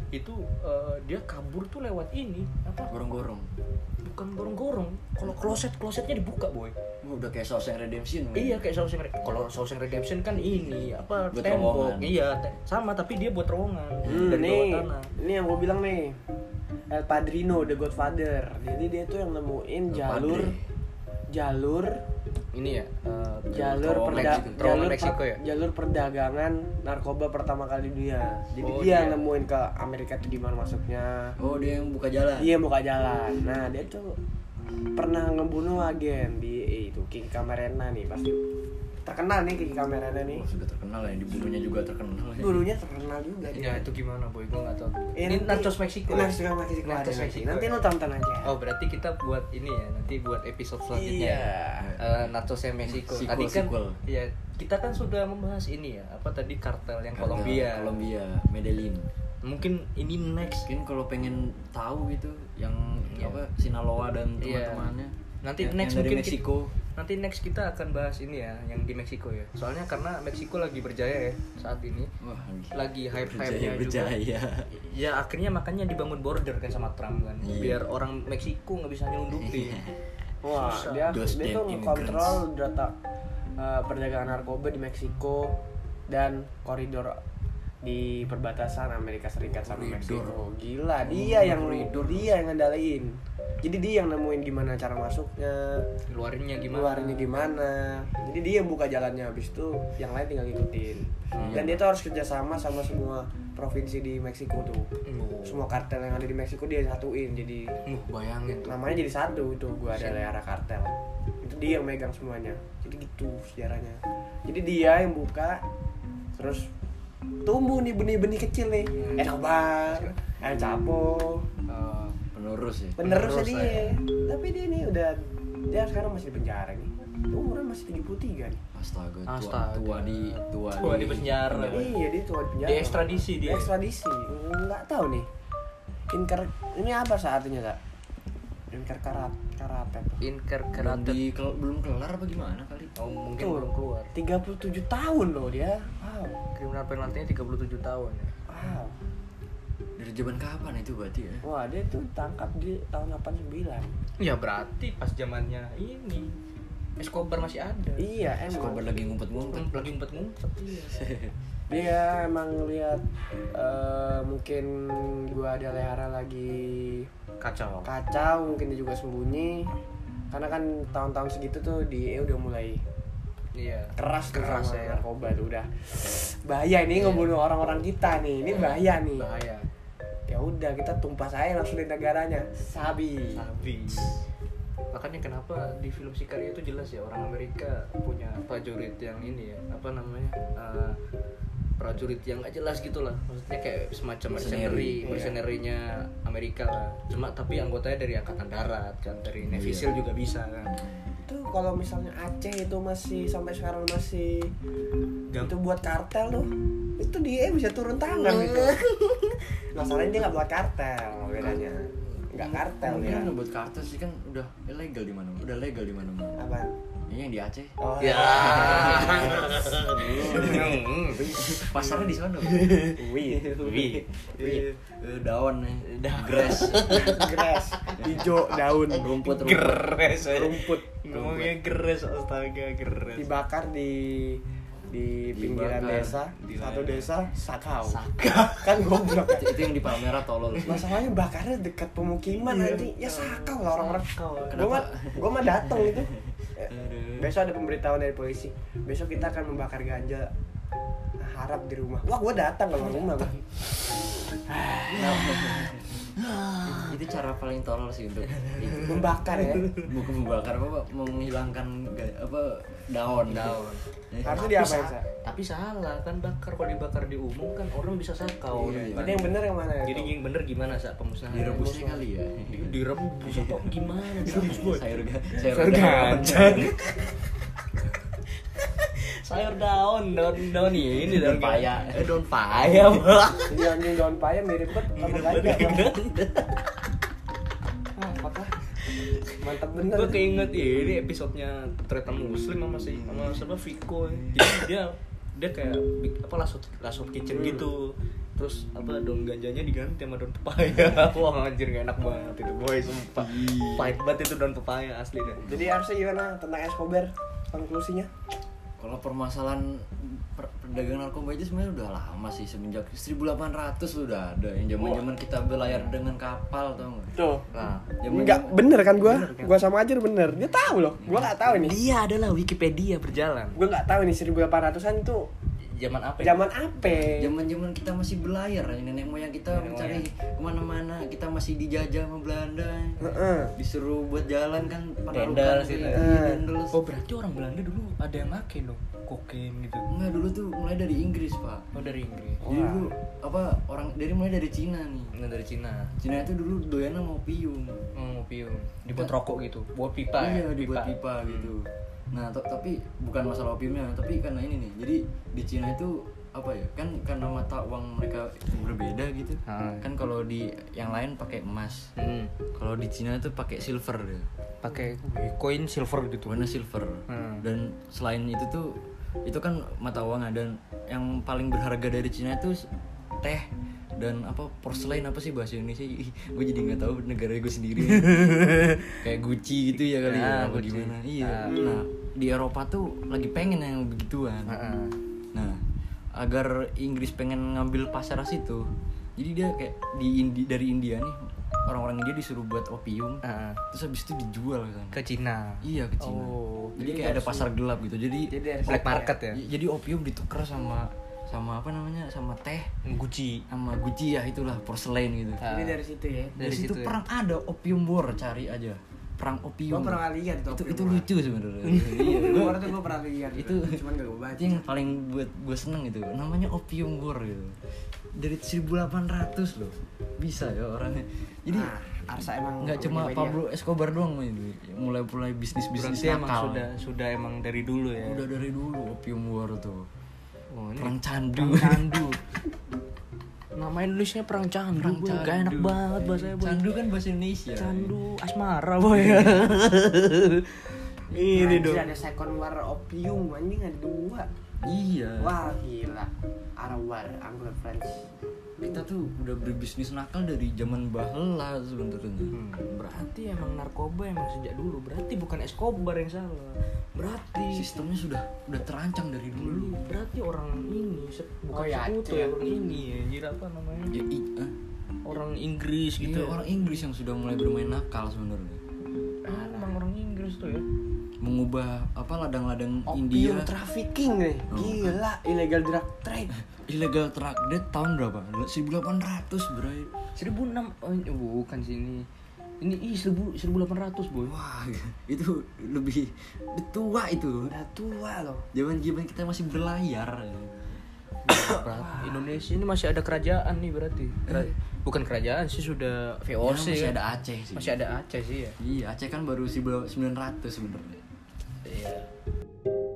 itu eh, dia kabur tuh lewat ini apa Gorong-gorong. bukan gorong-gorong kalau kloset klosetnya dibuka boy Oh, udah kayak Shawshank Redemption kan? Iya kayak Shawshank Re- kalau Shawshank Redemption kan ini apa Buat tembok. terowongan. Iya, te- sama tapi dia buat terowongan Hmm, dari nih, bawah tanah. ini yang gue bilang nih El Padrino, The Godfather. Jadi dia tuh yang nemuin El jalur Padre. Jalur Ini ya eh, jalur perda- Meksiko. Terowongan jalur Meksiko per- ya? jalur perdagangan narkoba pertama kali dunia. Jadi Oh, dia dia. nemuin ke Amerika tuh gimana masuknya. Oh, dia yang buka jalan. Dia buka jalan. Nah, dia tuh pernah ngebunuh agen di eh, itu Kiki Camarena nih pasti terkenal nih Kiki Camarena nih. Oh, sudah terkenal ya, dibunuhnya juga terkenal ya. Dulunya terkenal juga Ya itu gimana boy? Gue nggak tahu. Ini Nachos Meksiko. ya? Nachos Meksiko. Nachos Meksiko. Nanti lu tonton aja. Oh berarti kita buat ini ya nanti buat episode selanjutnya. Iya. Eh, Nachos yang Meksiko. Sequel, tadi kan sequel. ya kita kan sudah membahas ini ya apa tadi kartel yang Kolombia. Kolombia, Medellin. Mungkin ini next. Mungkin kalau pengen tahu gitu yang Iya. apa Sinaloa dan Iya. teman-temannya. Nanti yang, next yang dari mungkin Meksiko. Nanti next kita akan bahas ini ya yang di Meksiko ya. Soalnya karena Meksiko lagi berjaya ya saat ini. Wah, Lagi hype-hype-nya berjaya, juga. berjaya. Ya akhirnya makanya dibangun border kan sama Trump kan. Iya. Biar orang Meksiko nggak bisa nyelundupin. Wah, Susah. dia Those dia tuh damn ngekontrol data uh, perdagangan narkoba di Meksiko dan koridor di perbatasan Amerika Serikat sama Koridor. Meksiko. Gila, dia yang koridor. dia yang ngendalain. Jadi dia yang nemuin gimana cara masuknya, Keluarinnya gimana? keluarnya gimana. Jadi dia yang buka jalannya habis itu yang lain tinggal ngikutin. Hmm. Dan dia tuh harus kerjasama sama semua provinsi di Meksiko tuh. Oh. Semua kartel yang ada di Meksiko dia satuin jadi Uh, bayangin tuh. namanya jadi satu itu gua ada Leara Kartel itu dia yang megang semuanya jadi gitu sejarahnya jadi dia yang buka terus tumbuh nih benih-benih kecil nih Hmm. Escobar El Chapo Eh, Penerus ya. penerusnya Penerus dia ya. tapi dia nih udah dia sekarang masih di penjara nih umurnya masih 33 nih Astaga, tua, Astaga. tua di tua, Tua di penjara. iya dia tua di penjara Di ekstradisi dia. ekstradisi nggak tahu nih inker ini apa saatnya tak inker karat karate tuh Inker belum karate. di kel- belum kelar apa gimana kali? Oh, mungkin Tuh. belum keluar. 37 tahun loh dia wow Kriminal penaltinya 37 tahun ya. wow Dari zaman kapan itu berarti ya? wah dia tuh tangkap di tahun 89 Ya berarti pas zamannya ini Escobar masih ada. iya emang lagi ngumpet-ngumpet. Hmm, Lagi ngumpet-ngumpet iya. dia emang lihat eh, mungkin gua ada lehara lagi Kacau. kacau mungkin dia juga sembunyi karena kan tahun-tahun segitu tuh di E udah mulai Iya. keras tuh Keras sama ya. narkoba tuh udah bahaya ini ngebunuh orang-orang kita nih ini bahaya nih Bahaya. ya udah kita tumpas aja langsung di negaranya sabi Sabi. Makanya kenapa di film Sicario itu jelas ya orang Amerika punya prajurit yang ini ya apa namanya eh, prajurit yang gak jelas gitu lah maksudnya kayak semacam Mercenary, mercenary iya. Amerika lah cuma tapi anggotanya dari angkatan darat kan dari Navy Iya. Juga bisa kan itu kalau misalnya Aceh itu masih sampai sekarang masih Gam- itu buat kartel tuh itu dia bisa turun tangan gitu. Masalahnya dia nggak buat kartel bedanya. Nggak kartel Mungkin ya. kan buat kartel sih kan udah ilegal di mana? Udah legal di mana? apa Ini yang di Aceh. oh ya Pasarnya di sana. wih Wih. Eh, daun nih. Grass. grass hijau daun Rumput rumput. geres aja. rumput ngomongnya geres astaga geres dibakar di di pinggiran Dibakar. desa Di satu desa sakau Sakau. kan goblok Itu, itu yang di Palmera tolol. masalahnya bakarnya dekat pemukiman Iya. nanti ya sakau lah orang-orang gue Kenapa? mah gue mah datang itu Eh, Aduh. besok ada pemberitahuan dari polisi besok kita akan membakar ganja harap di rumah wah gue datang ke rumah Bang. itu cara paling tolol sih untuk itu. membakar ya? Bukan membakar apa menghilangkan apa daun. Daun. Harusnya diapain sa- sa? tapi salah kan bakar kalau dibakar di umum kan orang bisa sakau. Iya, jadi yang bener yang mana ya jadi yang bener gimana sa? Pemusnahan direbusnya kali ya? Di- direbus. Apa gimana direbus sayur ga- sayur ganjang sayur daun daun daun ini Daun daun paya. eh, daun paya Bang. jadi anjing daun paya mirip banget sama banget. Bang. Ah, apa mantap bener gue keinget ini episodenya ternyata muslim sama si sama siapa Viko jadi dia dia kayak apa lasut lasut kitchen Hmm. gitu terus apa daun ganjanya diganti sama daun pepaya wah anjir gak enak banget itu boy sumpah pahit banget itu daun pepaya asli deh Jadi harusnya gimana tentang Escobar konklusinya? Kalau permasalahan per- perdagangan narkoba itu sebenarnya udah lama sih semenjak 1800 udah ada yang zaman-zaman kita berlayar dengan kapal tau nggak? Tuh. nah Zaman- Enggak bener kan gua? Gua sama aja bener. Dia tahu loh. Gua nggak tahu nih. dia adalah Wikipedia berjalan Gua nggak tahu nih 1800-an itu zaman apa ya? zaman apa? Zaman-zaman kita masih berlayar, nenek moyang kita Nenek mencari ke mana-mana, kita masih dijajah sama Belanda, Heeh. disuruh buat jalan kan Dendel sih, gitu. dendel. oh berarti orang Belanda dulu ada yang make dong kokain gitu Enggak dulu tuh mulai dari Inggris pak. oh dari Inggris Jadi dulu apa orang dari mulai dari Cina nih. Nggak dari Cina Cina itu dulu doyan sama opium. oh, opium dibuat rokok gitu buat pipa iya ya? dibuat pipa gitu nah tapi bukan masalah opiumnya tapi karena ini nih jadi di Cina itu apa ya kan karena mata uang mereka berbeda gitu. Ah. kan kalau di yang lain pakai emas. Hmm. kalau di Cina itu pakai silver deh pakai koin silver gitu. Warna silver. Hmm. dan selain itu tuh itu kan mata uang dan yang paling berharga dari Cina itu teh dan apa porselen apa sih bahasa Indonesia gue jadi nggak tahu negara gue sendiri kayak Gucci gitu ya kali Ah, ya apa Gucci. gimana iya Ah. nah di Eropa tuh lagi pengen yang begituan Heeh. nah agar Inggris pengen ngambil pasar situ jadi dia kayak di Indi, dari India nih orang-orang India disuruh buat opium Heeh. terus habis itu dijual kan ke Cina Iya ke Cina. Oh, jadi jadi kayak ada pasar gelap gitu. Jadi Jadi black market ya jadi opium ditukar sama sama apa namanya? sama teh Gucci sama Gucci ya itulah porselen gitu. Ah. Jadi dari situ ya. Dari dari situ situ ya. perang ada opium war cari aja. Perang Gua opium. pernah lihat tuh. itu itu opium. lucu sebenarnya. iya. Gua Gua, tuh gua pernah lihat. itu cuman gak gua baca. itu yang paling buat gue seneng itu namanya opium war gitu. Dari 1800 loh. Bisa ya orangnya. Jadi Nah, Arsa emang nggak cuma. Pablo Escobar doang mulai mulai bisnis bisnis berarti emang sudah sudah emang dari dulu ya udah dari dulu opium war tuh oh, ini perang candu perang candu nama Indonesia perang candu Perang boy. gak enak candu. banget bahasanya boy. candu kan bahasa Indonesia candu asmara boy ini Anjir, dong ada second war opium anjing ada dua. iya Wah gila. Arawar, Anglo French. Kita tuh udah berbisnis nakal dari zaman bahla sebenarnya. Hmm, berarti emang narkoba emang sejak dulu. Berarti bukan Escobar yang salah. Berarti sistemnya sudah udah terancang dari dulu. Dulu berarti orang ini se- bukan Oh, ya, sekutu ya orang ini. Ya anjir apa namanya? Ya, i- eh, orang Inggris gitu iya, orang Inggris yang sudah mulai bermain nakal sebenarnya. Ah, emang orang Inggris tuh ya mengubah apa ladang-ladang Opium India. trafficking nih. Oh. Gila, illegal drug trade. illegal drug debt tahun berapa? 1800 bray 1006 oh bukan sih ini. Ih 1000 1800 boy. Wah itu lebih tua itu. Udah tua loh. zaman zaman kita masih berlayar. Indonesia ini masih ada kerajaan nih berarti. Kera- bukan kerajaan sih sudah Ya, VOC masih kan? ada Aceh sih. Masih ada Aceh sih ya. Iya Aceh kan baru 1900 sebenarnya Yeah.